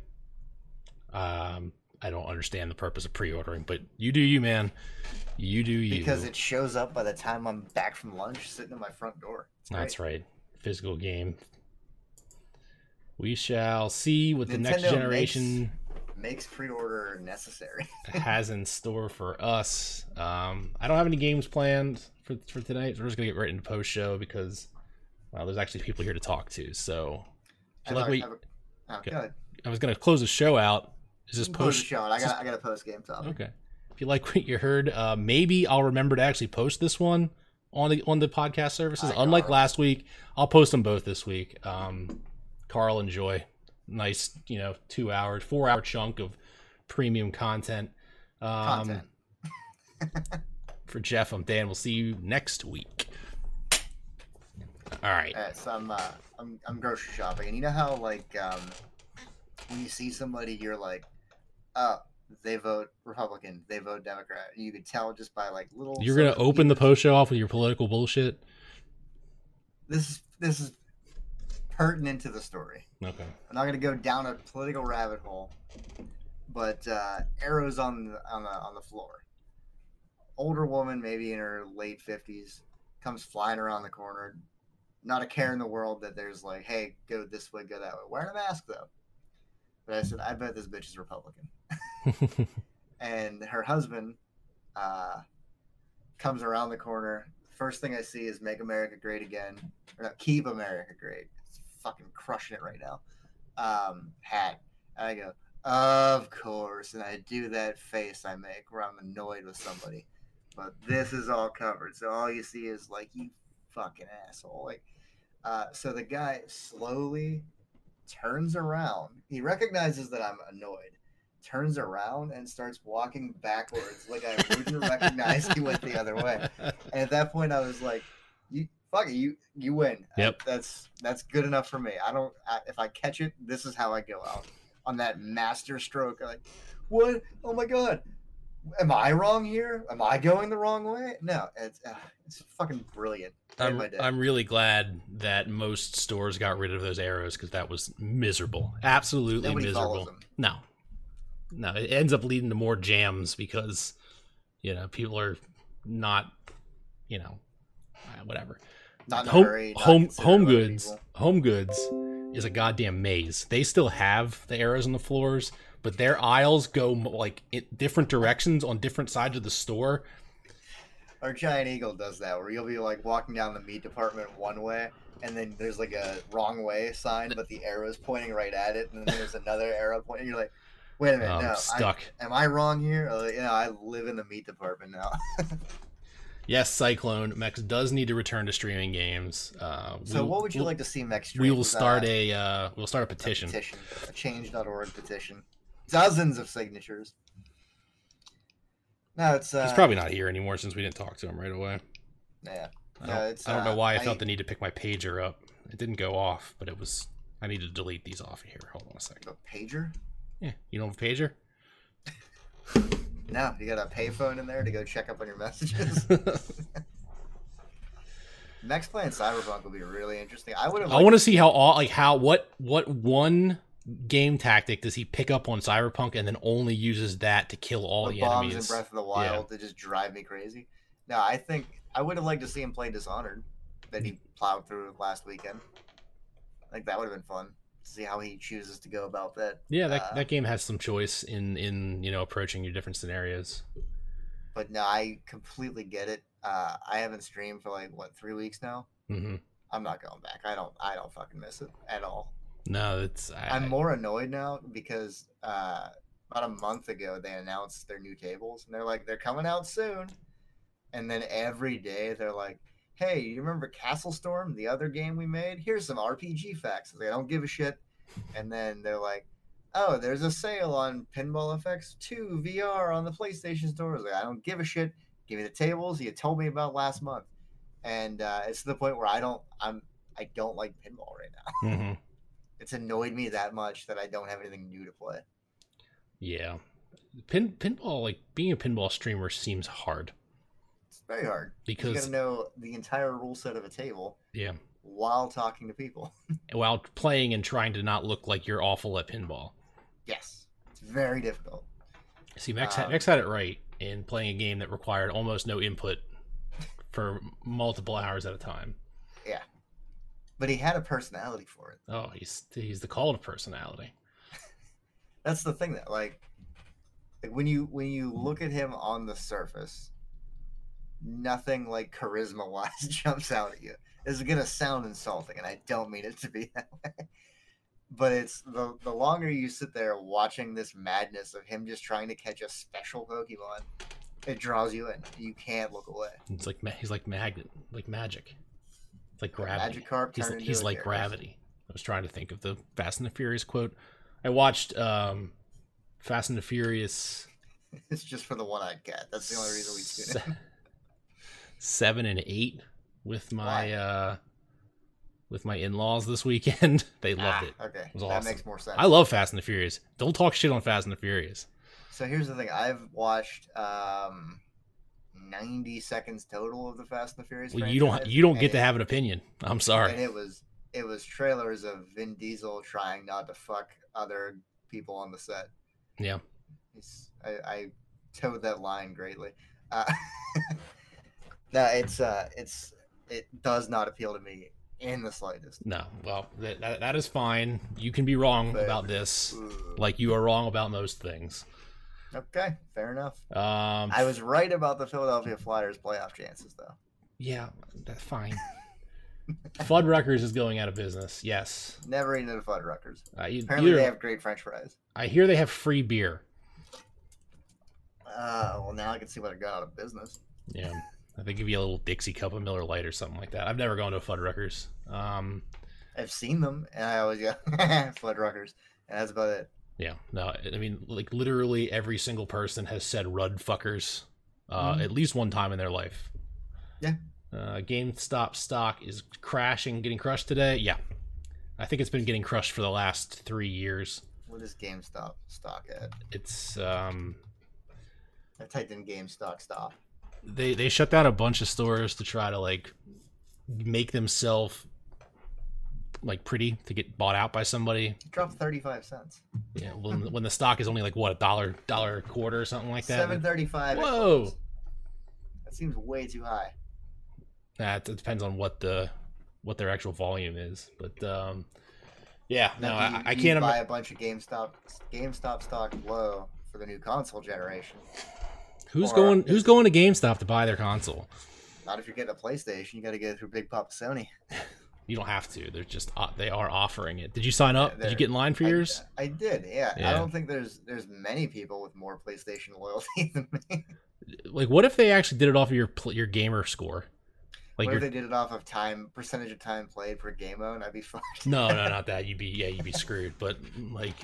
Um, I don't understand the purpose of pre-ordering, but you do you, man. You do you. Because it shows up by the time I'm back from lunch, sitting at my front door. That's right. Physical game. We shall see what the next generation Makes makes pre-order necessary. has in store for us. Um, I don't have any games planned for for tonight. We're just gonna get right into post show because well, there's actually people here to talk to. So I like we- a- oh, Okay. go. I was gonna close the show out. Is this You can close the post? show, I got I got a post game topic. Okay. If you like what you heard, uh, maybe I'll remember to actually post this one on the on the podcast services. Hi, Unlike last week, I'll post them both this week. Um, Carl enjoy. Nice, you know, two hours, four hour chunk of premium content. Um, Content. For Jeff, I'm Dan. We'll see you next week. All right. Right, so I'm uh, I'm I'm grocery shopping, and you know how like um, when you see somebody, you're like, oh, they vote Republican, they vote Democrat. You could tell just by like little. You're gonna open the post show off with your political bullshit. This is this is pertinent to the story. Okay. I'm not gonna go down a political rabbit hole, but uh, arrows on the on the on the floor. Older woman, maybe in her late fifties, comes flying around the corner. Not a care in the world that there's like, hey, go this way, go that way. Wearing a mask though. But I said, I bet this bitch is Republican. And her husband uh, comes around the corner. First thing I see is "Make America Great Again," or no, "Keep America Great." Fucking crushing it right now. Um, hat. And I go, of course, and I do that face I make where I'm annoyed with somebody. But this is all covered, so all you see is like you fucking asshole. Like, uh, so the guy slowly turns around. He recognizes that I'm annoyed, turns around and starts walking backwards like I wouldn't recognize he went the other way. And at that point, I was like, "You fuck it, you you win. Yep. that's that's good enough for me. I don't. I, if I catch it, this is how I go out on that master stroke. Like, what? Oh my god." Am I wrong here? Am I going the wrong way? No, it's uh, it's fucking brilliant. I'm. I'm really glad that most stores got rid of those arrows because that was miserable. Absolutely Nobody miserable. them. No, no, it ends up leading to more jams because you know people are not, you know, whatever. Not home hurry, not home home goods home goods is a goddamn maze. They still have the arrows on the floors, but their aisles go like in different directions on different sides of the store. Our giant eagle does that, where you'll be like walking down the meat department one way, and then there's like a wrong way sign, but the arrow's pointing right at it, and then there's another arrow pointing. You're like, wait a minute, Oh, no, I'm I- stuck. am I wrong here? Like, know, I live in the meat department now. Yes, Cyclone Mex does need to return to streaming games. Uh, so, we'll- what would you we'll- like to see next? We will uh, start a uh, we'll start a petition. petition, a change.org petition, dozens of signatures. No, it's uh, He's probably not here anymore since we didn't talk to him right away. yeah. I don't, it's, I don't know uh, why I, I- felt the need to pick my pager up. It didn't go off, but it was. I need to delete these off of here. Hold on a second. A pager? Yeah, you don't have a pager? No, you got a payphone in there to go check up on your messages. Next playing Cyberpunk will be really interesting. I would have. I want to see how all like how what what one game tactic does he pick up on Cyberpunk and then only uses that to kill all the the bombs enemies? in Breath of the Wild to just drive me crazy. No, I think I would have liked to see him play Dishonored that he mm. plowed through last weekend. Like that would have been fun see how he chooses to go about that. yeah, that, uh, that game has some choice in in you know approaching your different scenarios. But no, I completely get it. Uh, I haven't streamed for like what three weeks now. Mm-hmm. I'm not going back. I don't. I don't fucking miss it at all. No, it's I, I'm more annoyed now because uh, about a month ago they announced their new tables and they're like they're coming out soon, and then every day they're like, "Hey, you remember Castle Storm, the other game we made? Here's some RPG facts." They don't give a shit, and then they're like, "Oh, there's a sale on Pinball FX 2 VR on the PlayStation Store." I like, I don't give a shit. Give me the tables you told me about last month, and uh, it's to the point where I don't. I'm. I don't like pinball right now Mhm. it's annoyed me that much that I don't have anything new to play. Yeah, pin pinball like being a pinball streamer seems hard very hard. Because you got to know the entire rule set of a table yeah, while talking to people. while playing and trying to not look like you're awful at pinball. yes, it's very difficult. See, Max, had, Um, Max had it right in playing a game that required almost no input for multiple hours at a time. Yeah, but he had a personality for it. Oh, he's he's the call of personality. That's the thing that like, like when you when you look at him on the surface, nothing like charisma wise jumps out at you. This is gonna sound insulting, and I don't mean it to be that way. But it's the the longer you sit there watching this madness of him just trying to catch a special Pokemon, it draws you in. You can't look away. It's like he's like magnet, like magic. It's like gravity. Magikarp He's, he's like gravity. I was trying to think of the Fast and the Furious quote. I watched um, Fast and the Furious It's just for the one-eyed cat. That's the only reason we tune in. Se- seven and eight with my Why? uh, with my in-laws this weekend. they loved it. Ah, Okay, was that makes more sense. I love Fast and the Furious. Don't talk shit on Fast and the Furious. So here's the thing: I've watched um, 90 seconds total of the Fast and the Furious. Well, you don't you don't and get to have an opinion. I'm And sorry. it was it was trailers of Vin Diesel trying not to fuck other people on the set. Yeah. It's, I, I towed that line greatly. Uh, no, it's uh, it's it does not appeal to me in the slightest. No, well, that, that, is fine. You can be wrong But- about this, Ooh. like you are wrong about most things. Okay, fair enough. Um, I was right about the Philadelphia Flyers playoff chances, though. yeah, that's fine. Fuddruckers is going out of business. Yes, Never eaten at a Fuddruckers. uh, e- Apparently, they have great French fries. I hear they have free beer. Uh, well, now I can see why they're going out of business. Yeah, they give you a little Dixie cup of Miller Lite or something like that. I've never gone to a Fuddruckers. Um, I've seen them, and I always go Fuddruckers, and that's about it. Yeah, no, I mean, like literally every single person has said "rud fuckers" uh, Mhm. at least one time in their life. Yeah. Uh, GameStop stock is crashing, getting crushed today. Yeah, I think it's been getting crushed for the last three years. What is GameStop stock at? It's um, I typed in GameStop stock. They they shut down a bunch of stores to try to like make themselves like pretty to get bought out by somebody. Drop thirty five cents. Yeah, when, when the stock is only like what a dollar, dollar a quarter or something like that. Seven thirty five. Whoa. That seems way too high. That it depends on what the what their actual volume is, but um, yeah, no, Now, I, you- I you can't. buy Im- a bunch of GameStop GameStop stock low for the new console generation. Who's or going? Who's going to GameStop to buy their console? Not if you're getting a PlayStation. You got to go through Big Papa Sony. You don't have to. They're just uh, they are offering it. Did you sign up? Yeah, Did you get in line for I- yours? I, did. Yeah. Yeah. I don't think there's there's many people with more PlayStation loyalty than me. Like, what if they actually did it off of your your gamer score? Like what if they did it off of time percentage of time played per game mode? I'd be fucked. no, no, not that. You'd be yeah, you'd be screwed. But like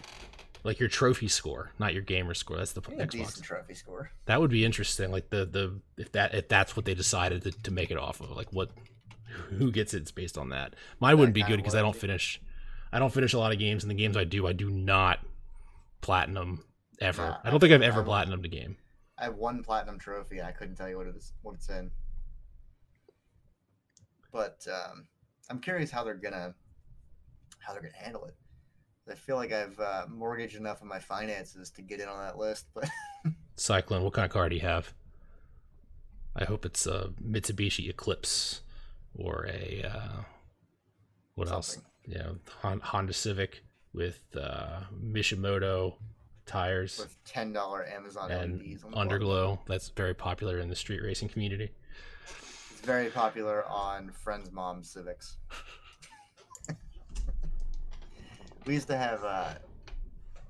like your trophy score, not your gamer score. That's the Yeah, Xbox. decent trophy score. That would be interesting. Like the the if that if that's what they decided to, to make it off of, like what who gets it, it's based on that. Mine wouldn't be good because I don't finish. I don't finish a lot of games, and the games I do, I do not platinum ever. Nah, I don't think I've ever I platinumed a game. I have one platinum trophy, I couldn't tell you what it is, what it's in. But um, I'm curious how they're gonna how they're gonna handle it. I feel like I've uh, mortgaged enough of my finances to get in on that list, but Cyclone, what kind of car do you have? I hope it's a Mitsubishi Eclipse or a uh, what else? Something. Yeah, Hon- Honda Civic with uh, Mishimoto tires. with ten dollar Amazon and LEDs on the bottom. Underglow. That's very popular in the street racing community. It's very popular on friends' mom civics. We used to have uh,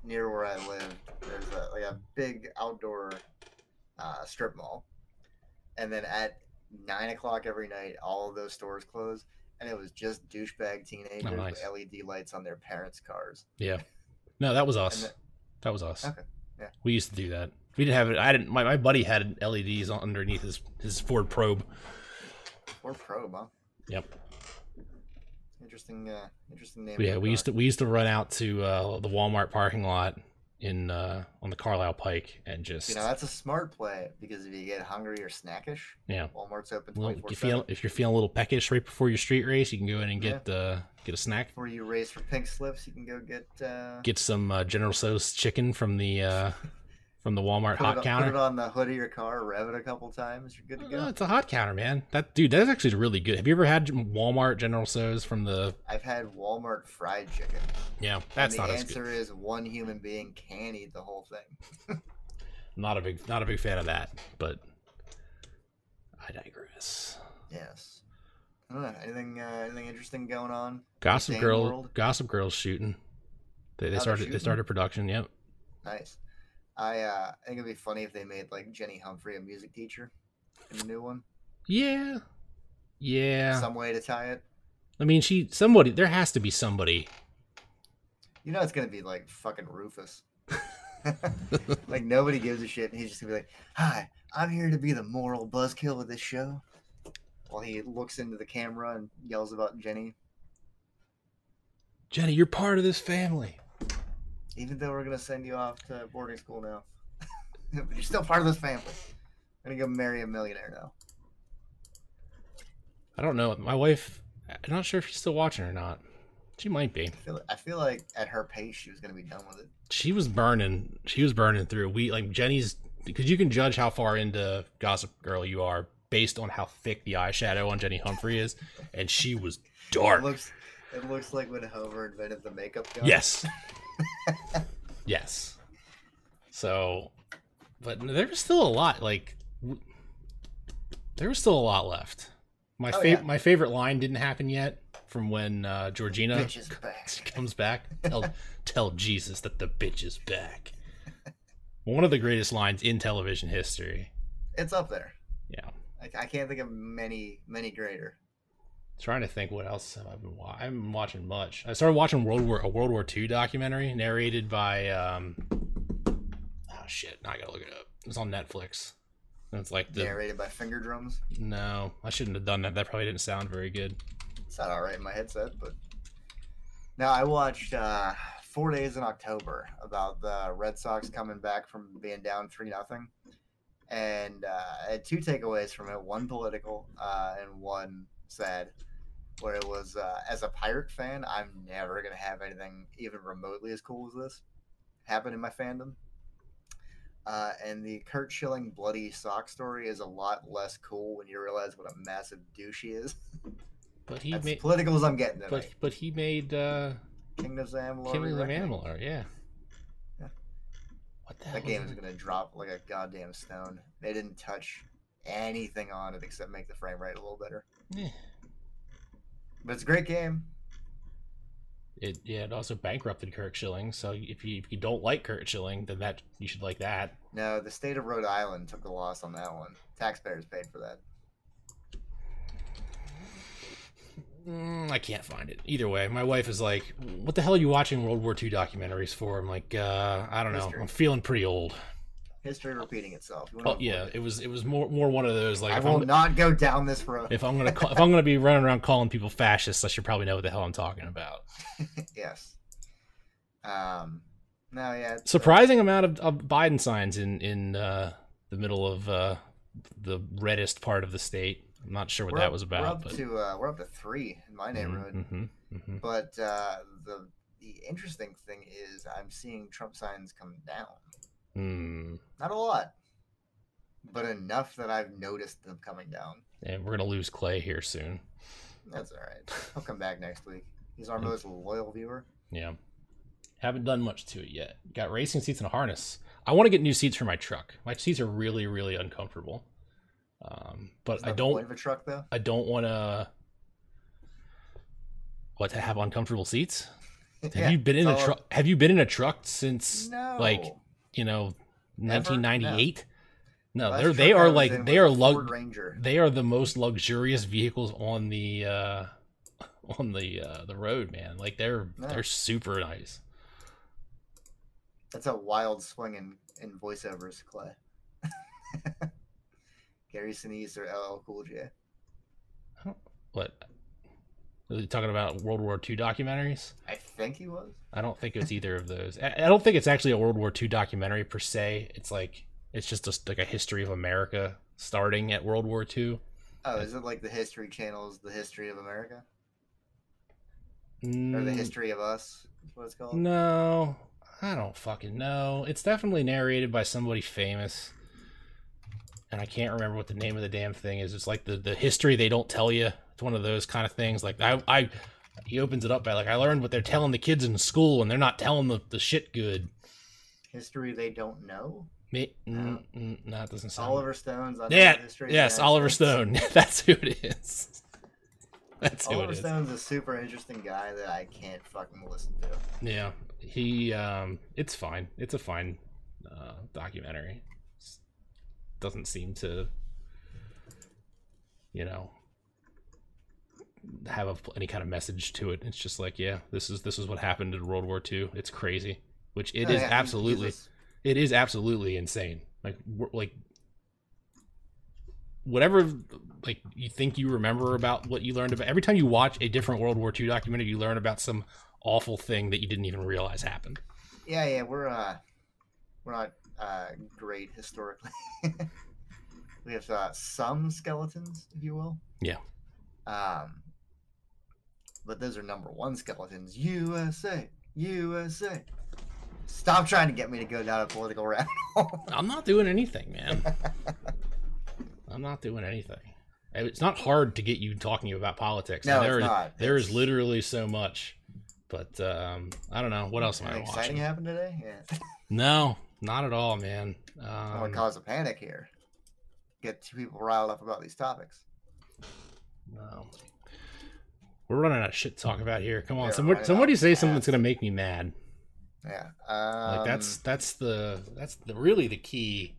near where I live. There's a, like a big outdoor uh, strip mall, and then at nine o'clock every night, all of those stores close, and it was just douchebag teenagers Oh, nice. with LED lights on their parents' cars. Yeah. No, that was us. That was us. Okay, yeah. We used to do that. We didn't have it. I didn't. My, my buddy had LEDs underneath his his Ford Probe. Or probe, huh? Yep. Interesting, uh, interesting name. Yeah, we used to we used to run out to uh, the Walmart parking lot in uh, on the Carlisle Pike and just You know, that's a smart play because if you get hungry or snackish, yeah. Walmart's open Well, 24 you feel if you're feeling a little peckish right before your street race, you can go in and Yeah. get uh, get a snack. Before you race for pink slips, you can go get uh, Get some uh, General Tso's chicken from the uh, from the Walmart put, hot it, counter. put it on the hood of your car, rev it a couple times, you're good to Uh, go. it's a hot counter, man. That dude, that's actually really good. Have you ever had Walmart General Tso's from the? I've had Walmart fried chicken. Yeah, that's and the not as good. answer is one human being can eat the whole thing. Not a big, not a big fan of that. But I digress. Yes. I don't know. Anything, uh, anything interesting going on? Gossip Girl, World? Gossip Girl's shooting. They, they started. They started production. Yep. Nice. I uh, I think it'd be funny if they made like Jenny Humphrey a music teacher in the new one. Yeah. Yeah. Some way to tie it. I mean, she somebody. There has to be somebody. You know it's gonna be like fucking Rufus. like nobody gives a shit, and he's just gonna be like, "Hi, I'm here to be the moral buzzkill of this show." While he looks into the camera and yells about Jenny, Jenny, you're part of this family. Even though we're gonna send you off to boarding school now, but you're still part of this family. I'm gonna go marry a millionaire now. I don't know. My wife. I'm not sure if she's still watching or not. She might be. I feel, I feel like at her pace, she was gonna be done with it. she was burning she was burning through we like jenny's because you can judge how far into gossip girl you are based on how thick the eyeshadow on jenny humphrey is and she was dark. It looks, it looks like when Homer invented the makeup gun. yes yes so but there's still a lot like w- there was still a lot left my Oh, fav- yeah. my favorite line didn't happen yet from when uh, georgina back. comes back. Tell tell Jesus that the bitch is back. One of the greatest lines in television history. It's up there. Yeah. I, I can't think of many, many greater. Trying to think what else have I been wa- I haven't been watching much. I started watching World War a World War II documentary narrated by um oh shit, now I gotta look it up. It's on Netflix. It's like the Narrated by finger drums. no, I shouldn't have done that. That probably didn't sound very good. It's not all right in my headset, but now I watched uh, four days in October about the Red Sox coming back from being down three nothing, and uh, I had two takeaways from it: one political uh, and one sad. Where it was, uh, as a pirate fan, I'm never gonna have anything even remotely as cool as this happen in my fandom. Uh, and the Curt Schilling bloody sock story is a lot less cool when you realize what a massive douche he is. But he That's made political as I'm getting tonight. but but he made uh Kingdoms of Amalur. Kingdom of. Amalur, yeah. Yeah. What the hell? That game is gonna drop like a goddamn stone. They didn't touch anything on it except make the frame rate a little better. Eh. But it's a great game. It yeah, it also bankrupted Kirk Schilling. So if you if you don't like Kirk Schilling, then that you should like that. No, the state of Rhode Island took the loss on that one. Taxpayers paid for that. Mm, I can't find it. Either way, my wife is like, "What the hell are you watching World War II documentaries for?" I'm like, uh, "I don't know. History. I'm feeling pretty old." History repeating itself. Oh yeah, it. was it was more more one of those like I will I'm, not go down this road. if I'm gonna call, if I'm gonna be running around calling people fascists, I should probably know what the hell I'm talking about. yes. Um. No, yeah. uh, Surprising amount of, of Biden signs in in uh, the middle of uh, the reddest part of the state. I'm not sure what that up- was We're about, up but to uh, we're up to three in my neighborhood. hmm hmm But uh, the the interesting thing is I'm seeing Trump signs come down. Hmm. Not a lot, but enough that I've noticed them coming down. And we're gonna lose Clay here soon. That's all right. He'll come back next week. He's our Mm. most loyal viewer. Yeah. Haven't done much to it yet. Got racing seats and a harness. I want to get new seats for my truck. My seats are really, really uncomfortable. Um, but I don't. point of a truck though. I don't want to. What to have uncomfortable seats? Have Yeah, you been in a truck? Have you been in a truck since No. like you know, 1998? No, Last they're they are like they are lug Ranger. they are the most luxurious vehicles on the uh on the uh the road, man. Like they're Yeah. they're super nice. That's a wild swing in, in voiceovers, Clay. Gary Sinise or LL Cool J. What? Are you talking about World War II documentaries? I think he was. I don't think it's either of those. I don't think it's actually a World War II documentary per se. It's like it's just a, like a history of America starting at World War II. Oh, is it like the History Channel's The History of America? Or the Mm, History of Us? What it's called? No, I don't fucking know. It's definitely narrated by somebody famous, and I can't remember what the name of the damn thing is. It's like the the history they don't tell you. It's one of those kind of things. Like I, I, he opens it up by like I learned what they're telling the kids in school, and they're not telling the the shit good. History they don't know? Me, mm, mm, no, it doesn't sound. Oliver Stone's on yeah, History yes, Oliver Stone. That's who it is. That's who Oliver it is. Stone's a super interesting guy that I can't fucking listen to. Yeah, he. Um, it's fine. It's a fine uh, documentary. Doesn't seem to, you know, have a, any kind of message to it. It's just like, yeah, this is this is what happened in World War II. It's crazy, which it Oh, is yeah, absolutely, a s- it is absolutely insane. Like, like whatever like you think you remember about what you learned about every time you watch a different World War II documentary, you learn about some awful thing that you didn't even realize happened. yeah, yeah, we're uh, we're not uh, great historically. we have uh, some skeletons, if you will. Yeah. Um, but those are number one skeletons. USA, USA. Stop trying to get me to go down a political rabbit hole. I'm not doing anything, man. I'm not doing anything. It's not hard to get you talking about politics. No, there it's is- not. there is It's- literally so much. But um, I don't know what else am I Anything exciting happened today? Yeah. No, not at all, man. I want Um, to cause a panic here. Get two people riled up about these topics. no. We're running out of shit to talk about here. Come on, somebody, somebody say something that's gonna make me mad. Yeah. Um, Like that's that's the that's the really the key.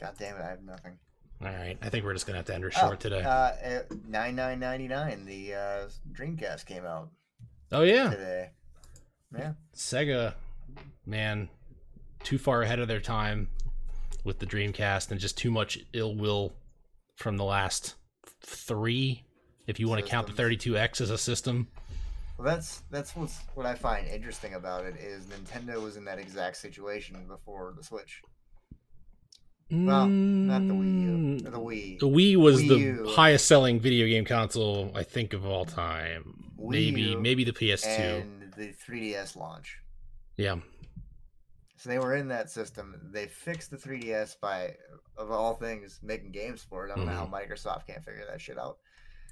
God damn it! I have nothing. All right, I think we're just gonna have to end her Oh, short today. Uh, nine nine ninety nine. The uh, Dreamcast came out oh yeah, today. Yeah, Sega, man, too far ahead of their time with the Dreamcast, and just too much ill will from the last three. If you want to count the 32X as a system, well, that's that's what's what I find interesting about it is Nintendo was in that exact situation before the Switch. Well, not the Wii U, the Wii. The Wii was Wii the U. highest selling video game console I think of all time. Wii maybe U maybe the PS2. and the 3DS launch. yeah. So they were in that system. They fixed the 3DS by, of all things, making games for it. I don't know how Mm-hmm. Microsoft can't figure that shit out.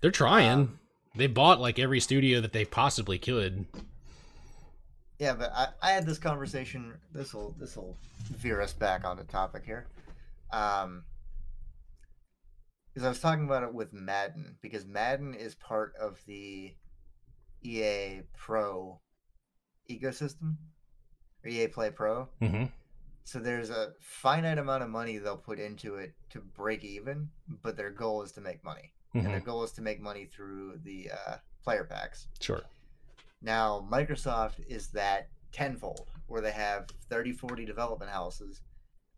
They're trying. Um, they bought like every studio that they possibly could. Yeah, but I, I had this conversation. This will this will veer us back on the topic here. Um, because I was talking about it with Madden because Madden is part of the EA Pro ecosystem, or EA Play Pro. Mm-hmm. So there's a finite amount of money they'll put into it to break even, but their goal is to make money, and hmm their goal is to make money through the uh, player packs. Sure. Now, Microsoft is that tenfold, where they have 30, 40 development houses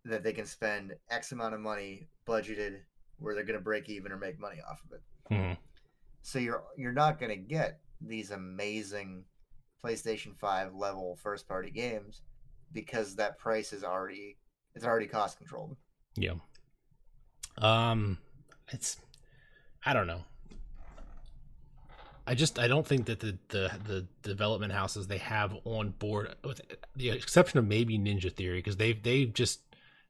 that they can spend X amount of money budgeted where they're going to break even or make money off of it. hmm So you're you're not going to get these amazing PlayStation 5 level first party games because that price is already it's already cost controlled. Yeah. Um, it's I don't know. I just I don't think that the the the development houses they have on board, with the exception of maybe Ninja Theory, because they they just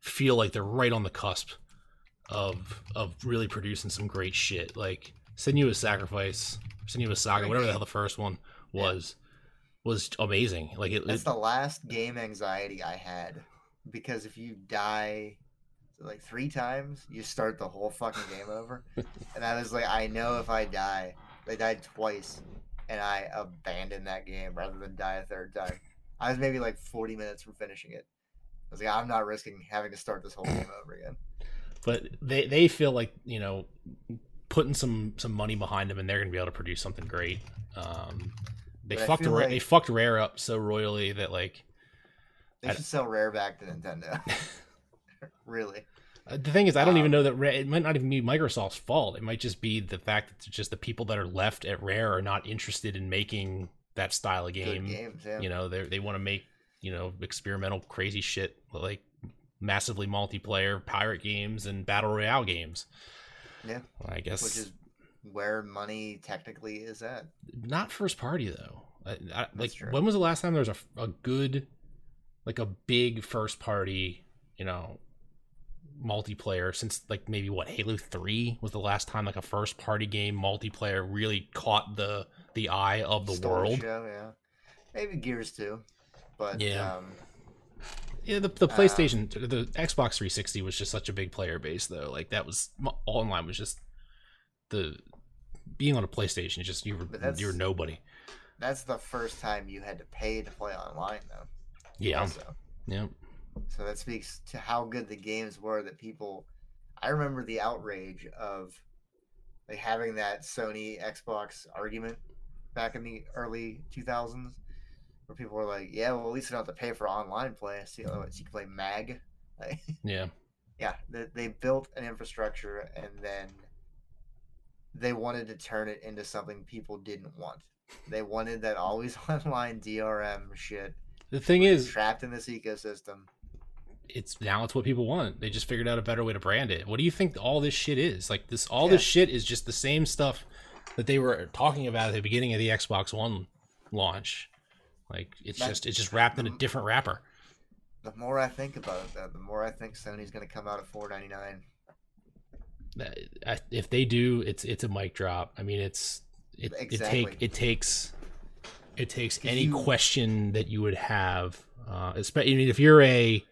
feel like they're right on the cusp of of really producing some great shit. Like Senua's Sacrifice, Senua's Saga, whatever the hell the first one Yeah. was, was amazing. Like it, That's it the last game anxiety I had because if you die like three times, you start the whole fucking game over. and I was like, I know if I die, they died twice, and I abandoned that game rather than die a third time. I was maybe like 40 minutes from finishing it. I was like, I'm not risking having to start this whole game over again. but they they feel like you know putting some some money behind them and they're gonna be able to produce something great um they But fucked Ra- like- they fucked rare up so royally that like They I- should sell Rare back to Nintendo. really. uh, the thing is i don't even Um, know that rare, it might not even be microsoft's fault it might just be the fact that just the people that are left at rare are not interested in making that style of game games, yeah. you know they they want to make you know experimental crazy shit like massively multiplayer pirate games and battle royale games Yeah. i guess Which is where money technically is at. not first party though. I, I, like true. when was the last time there was a, a good, like a big first party, you know, multiplayer since like maybe what Halo Three was the last time like a first party game multiplayer really caught the the eye of the world. show, yeah. Maybe Gears too. But Yeah. um Yeah, the the PlayStation, the Xbox 360 was just such a big player base though. Like that was online was just the being on a PlayStation. Just you were you were nobody. that's the first time you had to pay to play online though. Yeah, Also. yeah. So that speaks to how good the games were that people I remember the outrage of like having that Sony Xbox argument back in the early 2000s where people were like, "Yeah, well, at least you don't have to pay for online play. So oh, you, know, so you can play Mag." Like, Yeah. yeah, they, they built an infrastructure and then they wanted to turn it into something people didn't want. They wanted that always online DRM shit The thing is, trapped in this ecosystem. It's now it's what people want. They just figured out a better way to brand it. What do you think all this shit is? Like this all this shit is just the same stuff that they were talking about at the beginning of the Xbox One launch. Like it's just it's just wrapped in a different wrapper. The more I think about it, though, the more I think Sony's going to come out at 4.99. That- If they do, it's it's a mic drop. I mean, it's it it take it takes it takes any you- question that you would have, uh, especially I mean, if you're a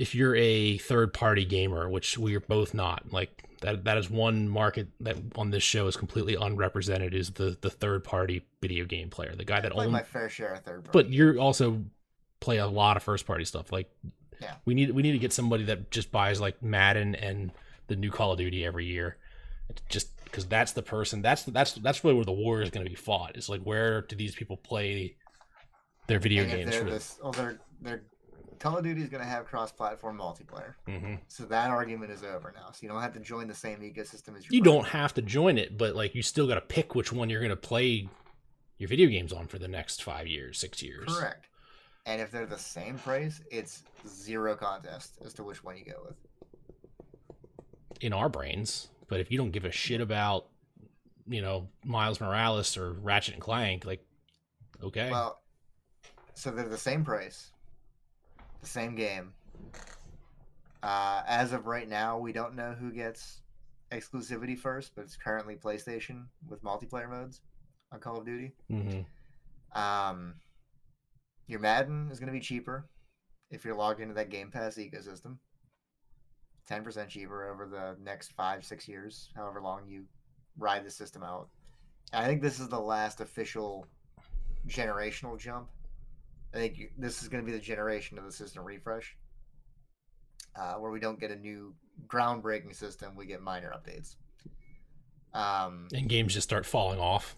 if you're a third party gamer, which we are both not, like that that is one market that on this show is completely unrepresented is the the third party video game player, the guy that only my fair share of third party. but you're also play a lot of first party stuff. Like Yeah. we need we need to get somebody that just buys like Madden and the new Call of Duty every year, just because that's the person. That's that's that's really where the war is going to be fought. It's like where do these people play their video And games? they're For this, oh, they're they're Call of Duty is going to have cross-platform multiplayer, hmm so that argument is over now. So you don't have to join the same ecosystem as. You friend. don't have to join it, but like you still got to pick which one you're going to play your video games on for the next five years, six years. Correct. And if they're the same price, it's zero contest as to which one you go with. in our brains. But if you don't give a shit about, you know, Miles Morales or Ratchet and Clank, like, okay, Well, so they're the same price, the same game. Uh, as of right now, we don't know who gets exclusivity first, but it's currently PlayStation with multiplayer modes on Call of Duty. hmm Um, your Madden is going to be cheaper if you're logged into that Game Pass ecosystem. 10% cheaper over the next five, six years, however long you ride the system out. I think this is the last official generational jump. I think this is going to be the generation of the system refresh, uh, where we don't get a new groundbreaking system, we get minor updates. Um, and games just start falling off.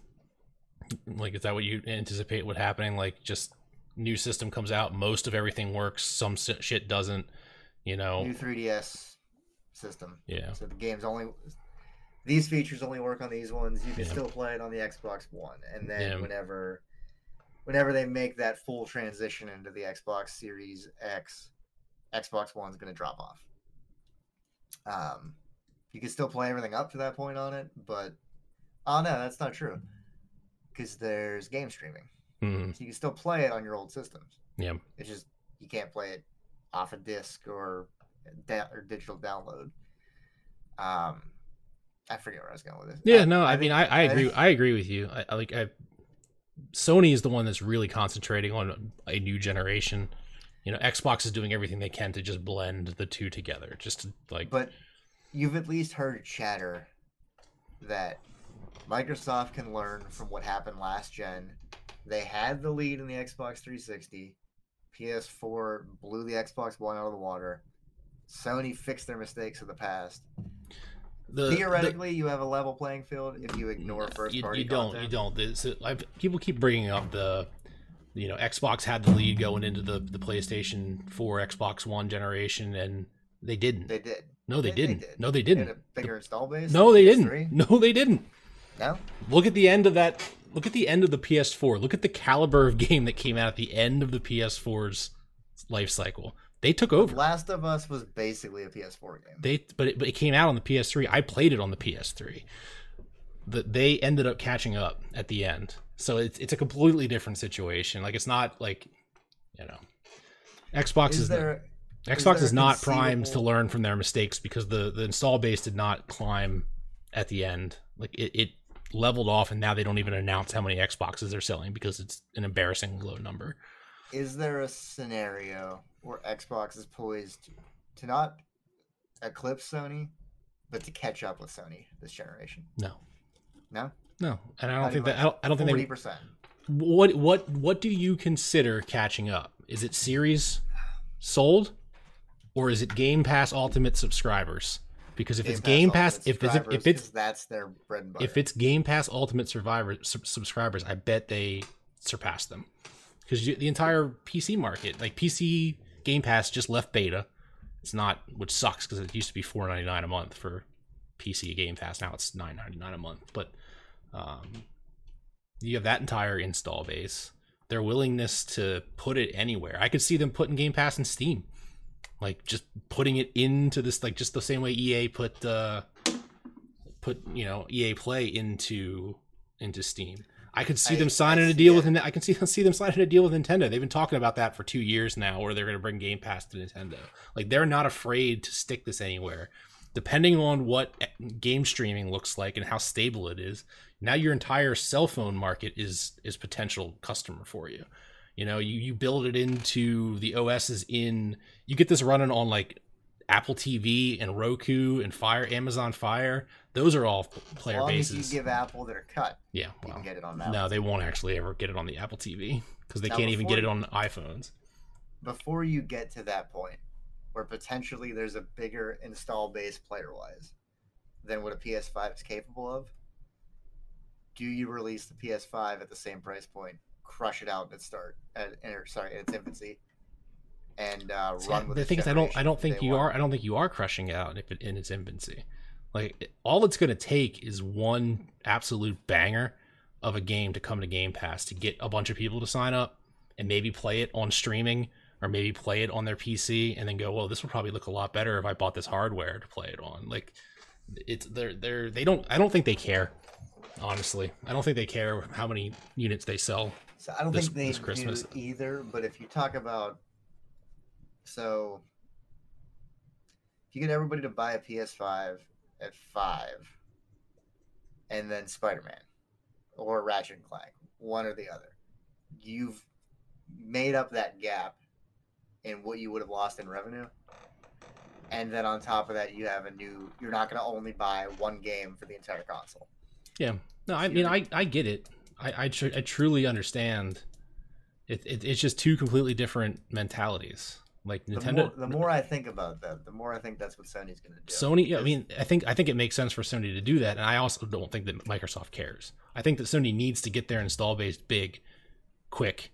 Like, is that what you anticipate what happening? Like, just new system comes out, most of everything works, some shit doesn't. You know, new 3DS system. yeah, So the games only these features only work on these ones. You can Yeah. still play it on the Xbox One, and then Yeah. whenever whenever they make that full transition into the Xbox Series X, Xbox One's going to drop off. Um, you can still play everything up to that point on it, but oh no, that's not true because there's game streaming. hmm So you can still play it on your old systems. yeah. It's just you can't play it off a disc or da- or digital download. Um, I forget where I was going with this. Yeah, no, I, think- mean, I, I agree. I agree with you. I, I like. I, Sony is the one that's really concentrating on a new generation. You know, Xbox is doing everything they can to just blend the two together. Just to, like, but you've at least heard chatter that Microsoft can learn from what happened last gen. They had the lead in the Xbox 360. PS4 blew the Xbox One out of the water. Sony fixed their mistakes of the past. The, the- Theoretically, you have a level playing field if you ignore first you, party you don't. content. You don't. This, uh, I've, people keep bringing up the, you know, Xbox had the lead going into the the PlayStation 4, Xbox One generation, and they didn't. They did. no, they, they- they didn't. did. No, they They didn't. a bigger install base. No, they PS3? didn't. No, they didn't. No, Look at the end of that. Look at the end of the PS4. Look at the caliber of game that came out at the end of the PS4's life cycle. They took over. Last of Us was basically a PS4 game. They but it, but it came out on the PS3. I played it on the PS3. The, they ended up catching up at the end. So it's it's a completely different situation. Like it's not like you know Xbox is, Is there? Xbox is, a not primed to learn from their mistakes because the the install base did not climb at the end. Like it, it leveled off and now they don't even announce how many Xboxes they're selling because it's an embarrassing low number. Is there a scenario where Xbox is poised to not eclipse Sony, but to catch up with Sony this generation? No. No, No. And I don't Not think that I don't, I don't think forty they percent. what what what do you consider catching up? Is it series sold or is it Game Pass Ultimate subscribers? Because if it's Game Pass, if it's if it's that's their bread and butter. if it's Game Pass Ultimate Survivor sub- subscribers, I bet they surpass them. Because the entire PC market, like PC Game Pass, just left beta. It's not, which sucks because it used to be four ninety nine a month for PC Game Pass. Now it's nine ninety nine a month. But um, you have that entire install base. Their willingness to put it anywhere. I could see them putting Game Pass in Steam, like just putting it into this, like just the same way EA put uh, put you know EA Play into into Steam. I could see I- them signing a deal it. with. I can see see them signing a deal with Nintendo. They've been talking about that for two years now, where they're going to bring Game Pass to Nintendo. Like they're not afraid to stick this anywhere. Depending on what eh, game streaming looks like and how stable it is, now your entire cell phone market is is potential customer for you. You know, you you build it into the OSs in. You get this running on like Apple TV and Roku and Fire, Amazon Fire. Those are all as player long as bases. you give Apple their cut, yeah, you can get it on that. no, they won't actually ever get it on the Apple TV because they Now, can't even get it on iPhones. Before you get to that point, where potentially there's a bigger install base player wise than what a PS5 is capable of, do you release the PS5 at the same price point, crush it out at its start, at, or, sorry, at its infancy, and uh, run with the its thing is, I don't, I don't think you one? are, I don't think you are crushing it out if it, in its infancy. Like all it's going to take is one absolute banger of a game to come to Game Pass to get a bunch of people to sign up and maybe play it on streaming or maybe play it on their PC and then go, well, this would probably look a lot better if I bought this hardware to play it on. Like it's they're they're they don't I don't think they care. Honestly, I don't think they care how many units they sell. So I don't this- think they this Christmas. do either. But if you talk about, so if you get everybody to buy a PS5 at five, and then Spider Man or Ratchet and Clank, one or the other, you've made up that gap in what you would have lost in revenue. And then on top of that, you have a new. You're not going to only buy one game for the entire console. Yeah. No, I mean, I, I get it. I, I, tr- I truly understand. It, it, it's just two completely different mentalities. Like The Nintendo, more, the more I think about that, the more I think that's what Sony's going to do. Sony. Yeah, I mean, I think I think it makes sense for Sony to do that, and I also don't think that Microsoft cares. I think that Sony needs to get their install base big, quick,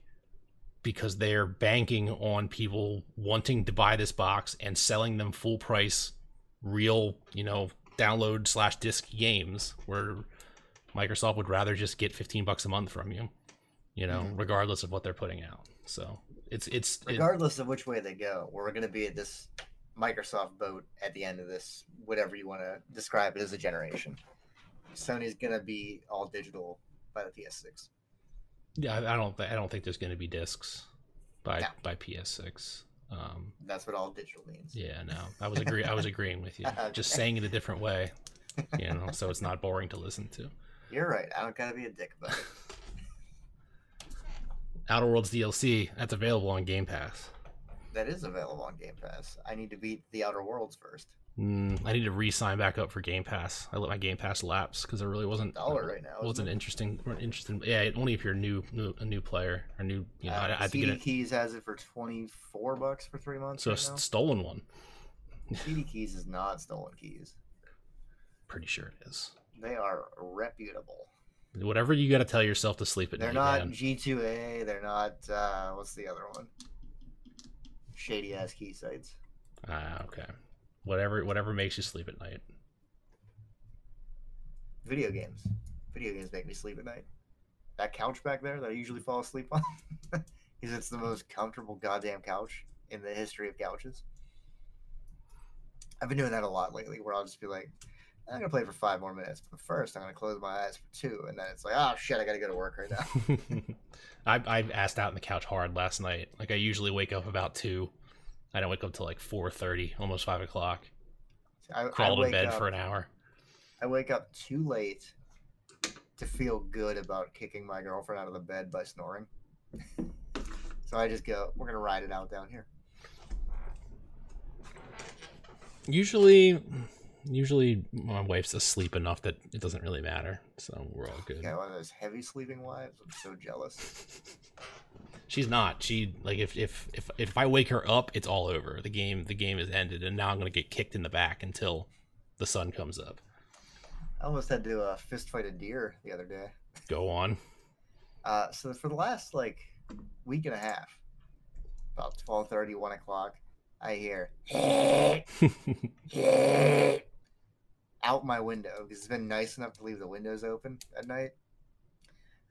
because they're banking on people wanting to buy this box and selling them full price, real, you know, download slash disc games. Where Microsoft would rather just get fifteen bucks a month from you, you know, Mhm. regardless of what they're putting out. So it's it's it- regardless of which way they go, we're going to be at this Microsoft boat at the end of this, whatever you want to describe it as a generation. Sony's going to be all digital by the PS6. Yeah, I don't. I don't think there's going to be discs by No. by PS6. Um, That's what all digital means. yeah, no, I was agree. I was agreeing with you. Just saying it a different way, you know, so it's not boring to listen to. You're right. I don't got to be a dick about it. Outer Worlds DLC that's available on Game Pass. That is available on Game Pass. I need to beat the Outer Worlds first. Mm, I need to re-sign back up for Game Pass. I let my Game Pass lapse because it really wasn't Dollar right now. wasn't it? interesting. Interesting. Yeah, only if you're new, new a new player or new. You know, Uh, I, I CD get it. Keys has it for 24 bucks for three months. So right stolen one. CD Keys is not stolen keys. Pretty sure it is. They are reputable. Whatever you got to tell yourself to sleep at night. They're not man. G2A. They're not. Uh, what's the other one? Shady ass key sites. Ah, okay. Whatever, whatever makes you sleep at night. Video games. Video games make me sleep at night. That couch back there that I usually fall asleep on, because it's the most comfortable goddamn couch in the history of couches. I've been doing that a lot lately, where I'll just be like, I'm gonna play for five more minutes, but first I'm gonna close my eyes for two, and then it's like, oh shit, I gotta go to work right now. I I asked out in the couch hard last night. Like I usually wake up about two. I don't wake up till like four thirty, almost five o'clock. I, I Crawled in bed up- for an hour. I wake up too late to feel good about kicking my girlfriend out of the bed by snoring. so I just go, we're gonna ride it out down here. Usually, usually my wife's asleep enough that it doesn't really matter. So we're all good. Yeah, one of those heavy sleeping wives. I'm so jealous. She's not. She like if if if if I wake her up, it's all over. The game the game is ended, and now I'm gonna get kicked in the back until the sun comes up. I almost had to uh, fist fight a deer the other day. Go on. Uh, so for the last like week and a half, about 12:30, 1 o'clock, I hear out my window because it's been nice enough to leave the windows open at night.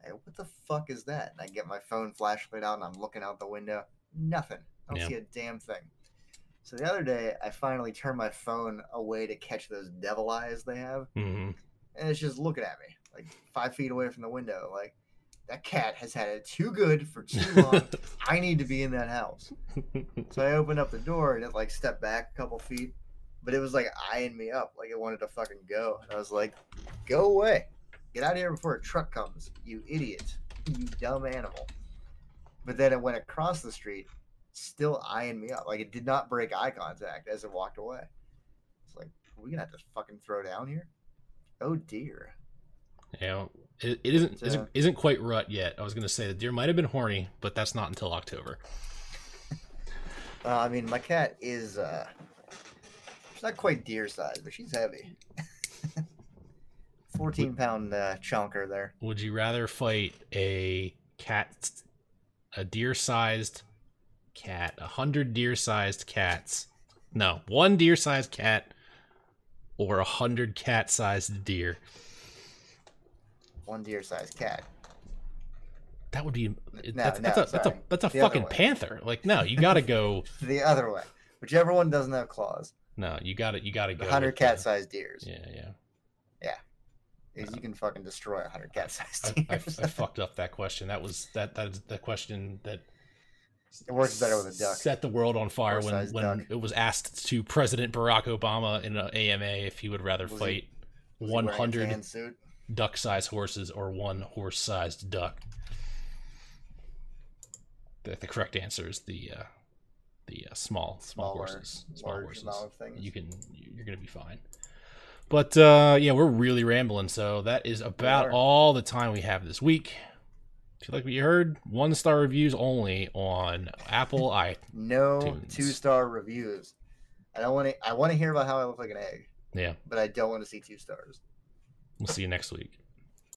Hey, what the fuck is that? And I get my phone flashlight out and I'm looking out the window. Nothing. I don't Yeah. see a damn thing. So the other day, I finally turned my phone away to catch those devil eyes they have, hmm and it's just looking at me like five feet away from the window. Like that cat has had it too good for too long. I need to be in that house. So I opened up the door and it like stepped back a couple feet, but it was like eyeing me up, like it wanted to fucking go. And I was like, "Go away, get out of here before a truck comes, you idiot, you dumb animal." But then it went across the street, still eyeing me up, like it did not break eye contact as it walked away. It's like, are we gonna have to fucking throw down here? Oh dear. Know, it, it isn't So- isn't isn't quite rut yet. I was gonna say the deer might have been horny, but that's not until October. Uh, I mean, my cat is uh, not quite deer size, but she's heavy. Fourteen pound uh, chunker there. Would you rather fight a cat, a deer-sized cat, a hundred deer-sized cats? No, one deer-sized cat, or a hundred cat-sized deer. One deer sized cat. That would be No, that's, no, that's a that's a that's a fucking panther. Like no, you gotta go. The other way. Whichever one doesn't have claws. No, you got it. you gotta go. The hundred cat-sized deers. Yeah, yeah. Is you can fucking destroy a hundred cat sized I, I, deers. I fucked up that question. That was that that is the question that it works better with a duck. set the world on fire when when duck. it was asked to President Barack Obama in an AMA if he would rather Was fight he 100 duck-sized horses or one horse-sized duck. The, the correct answer is the uh, the uh, small small Smaller, horses. Small large horses. amount of things. You can you're gonna be fine. But uh, yeah, we're really rambling, so that is about are. all the time we have this week. If you like what you heard, one star reviews only on Apple. I No two star reviews. I don't want to. I want to hear about how I look like an egg, yeah, but I don't want to see two stars. we'll see you next week.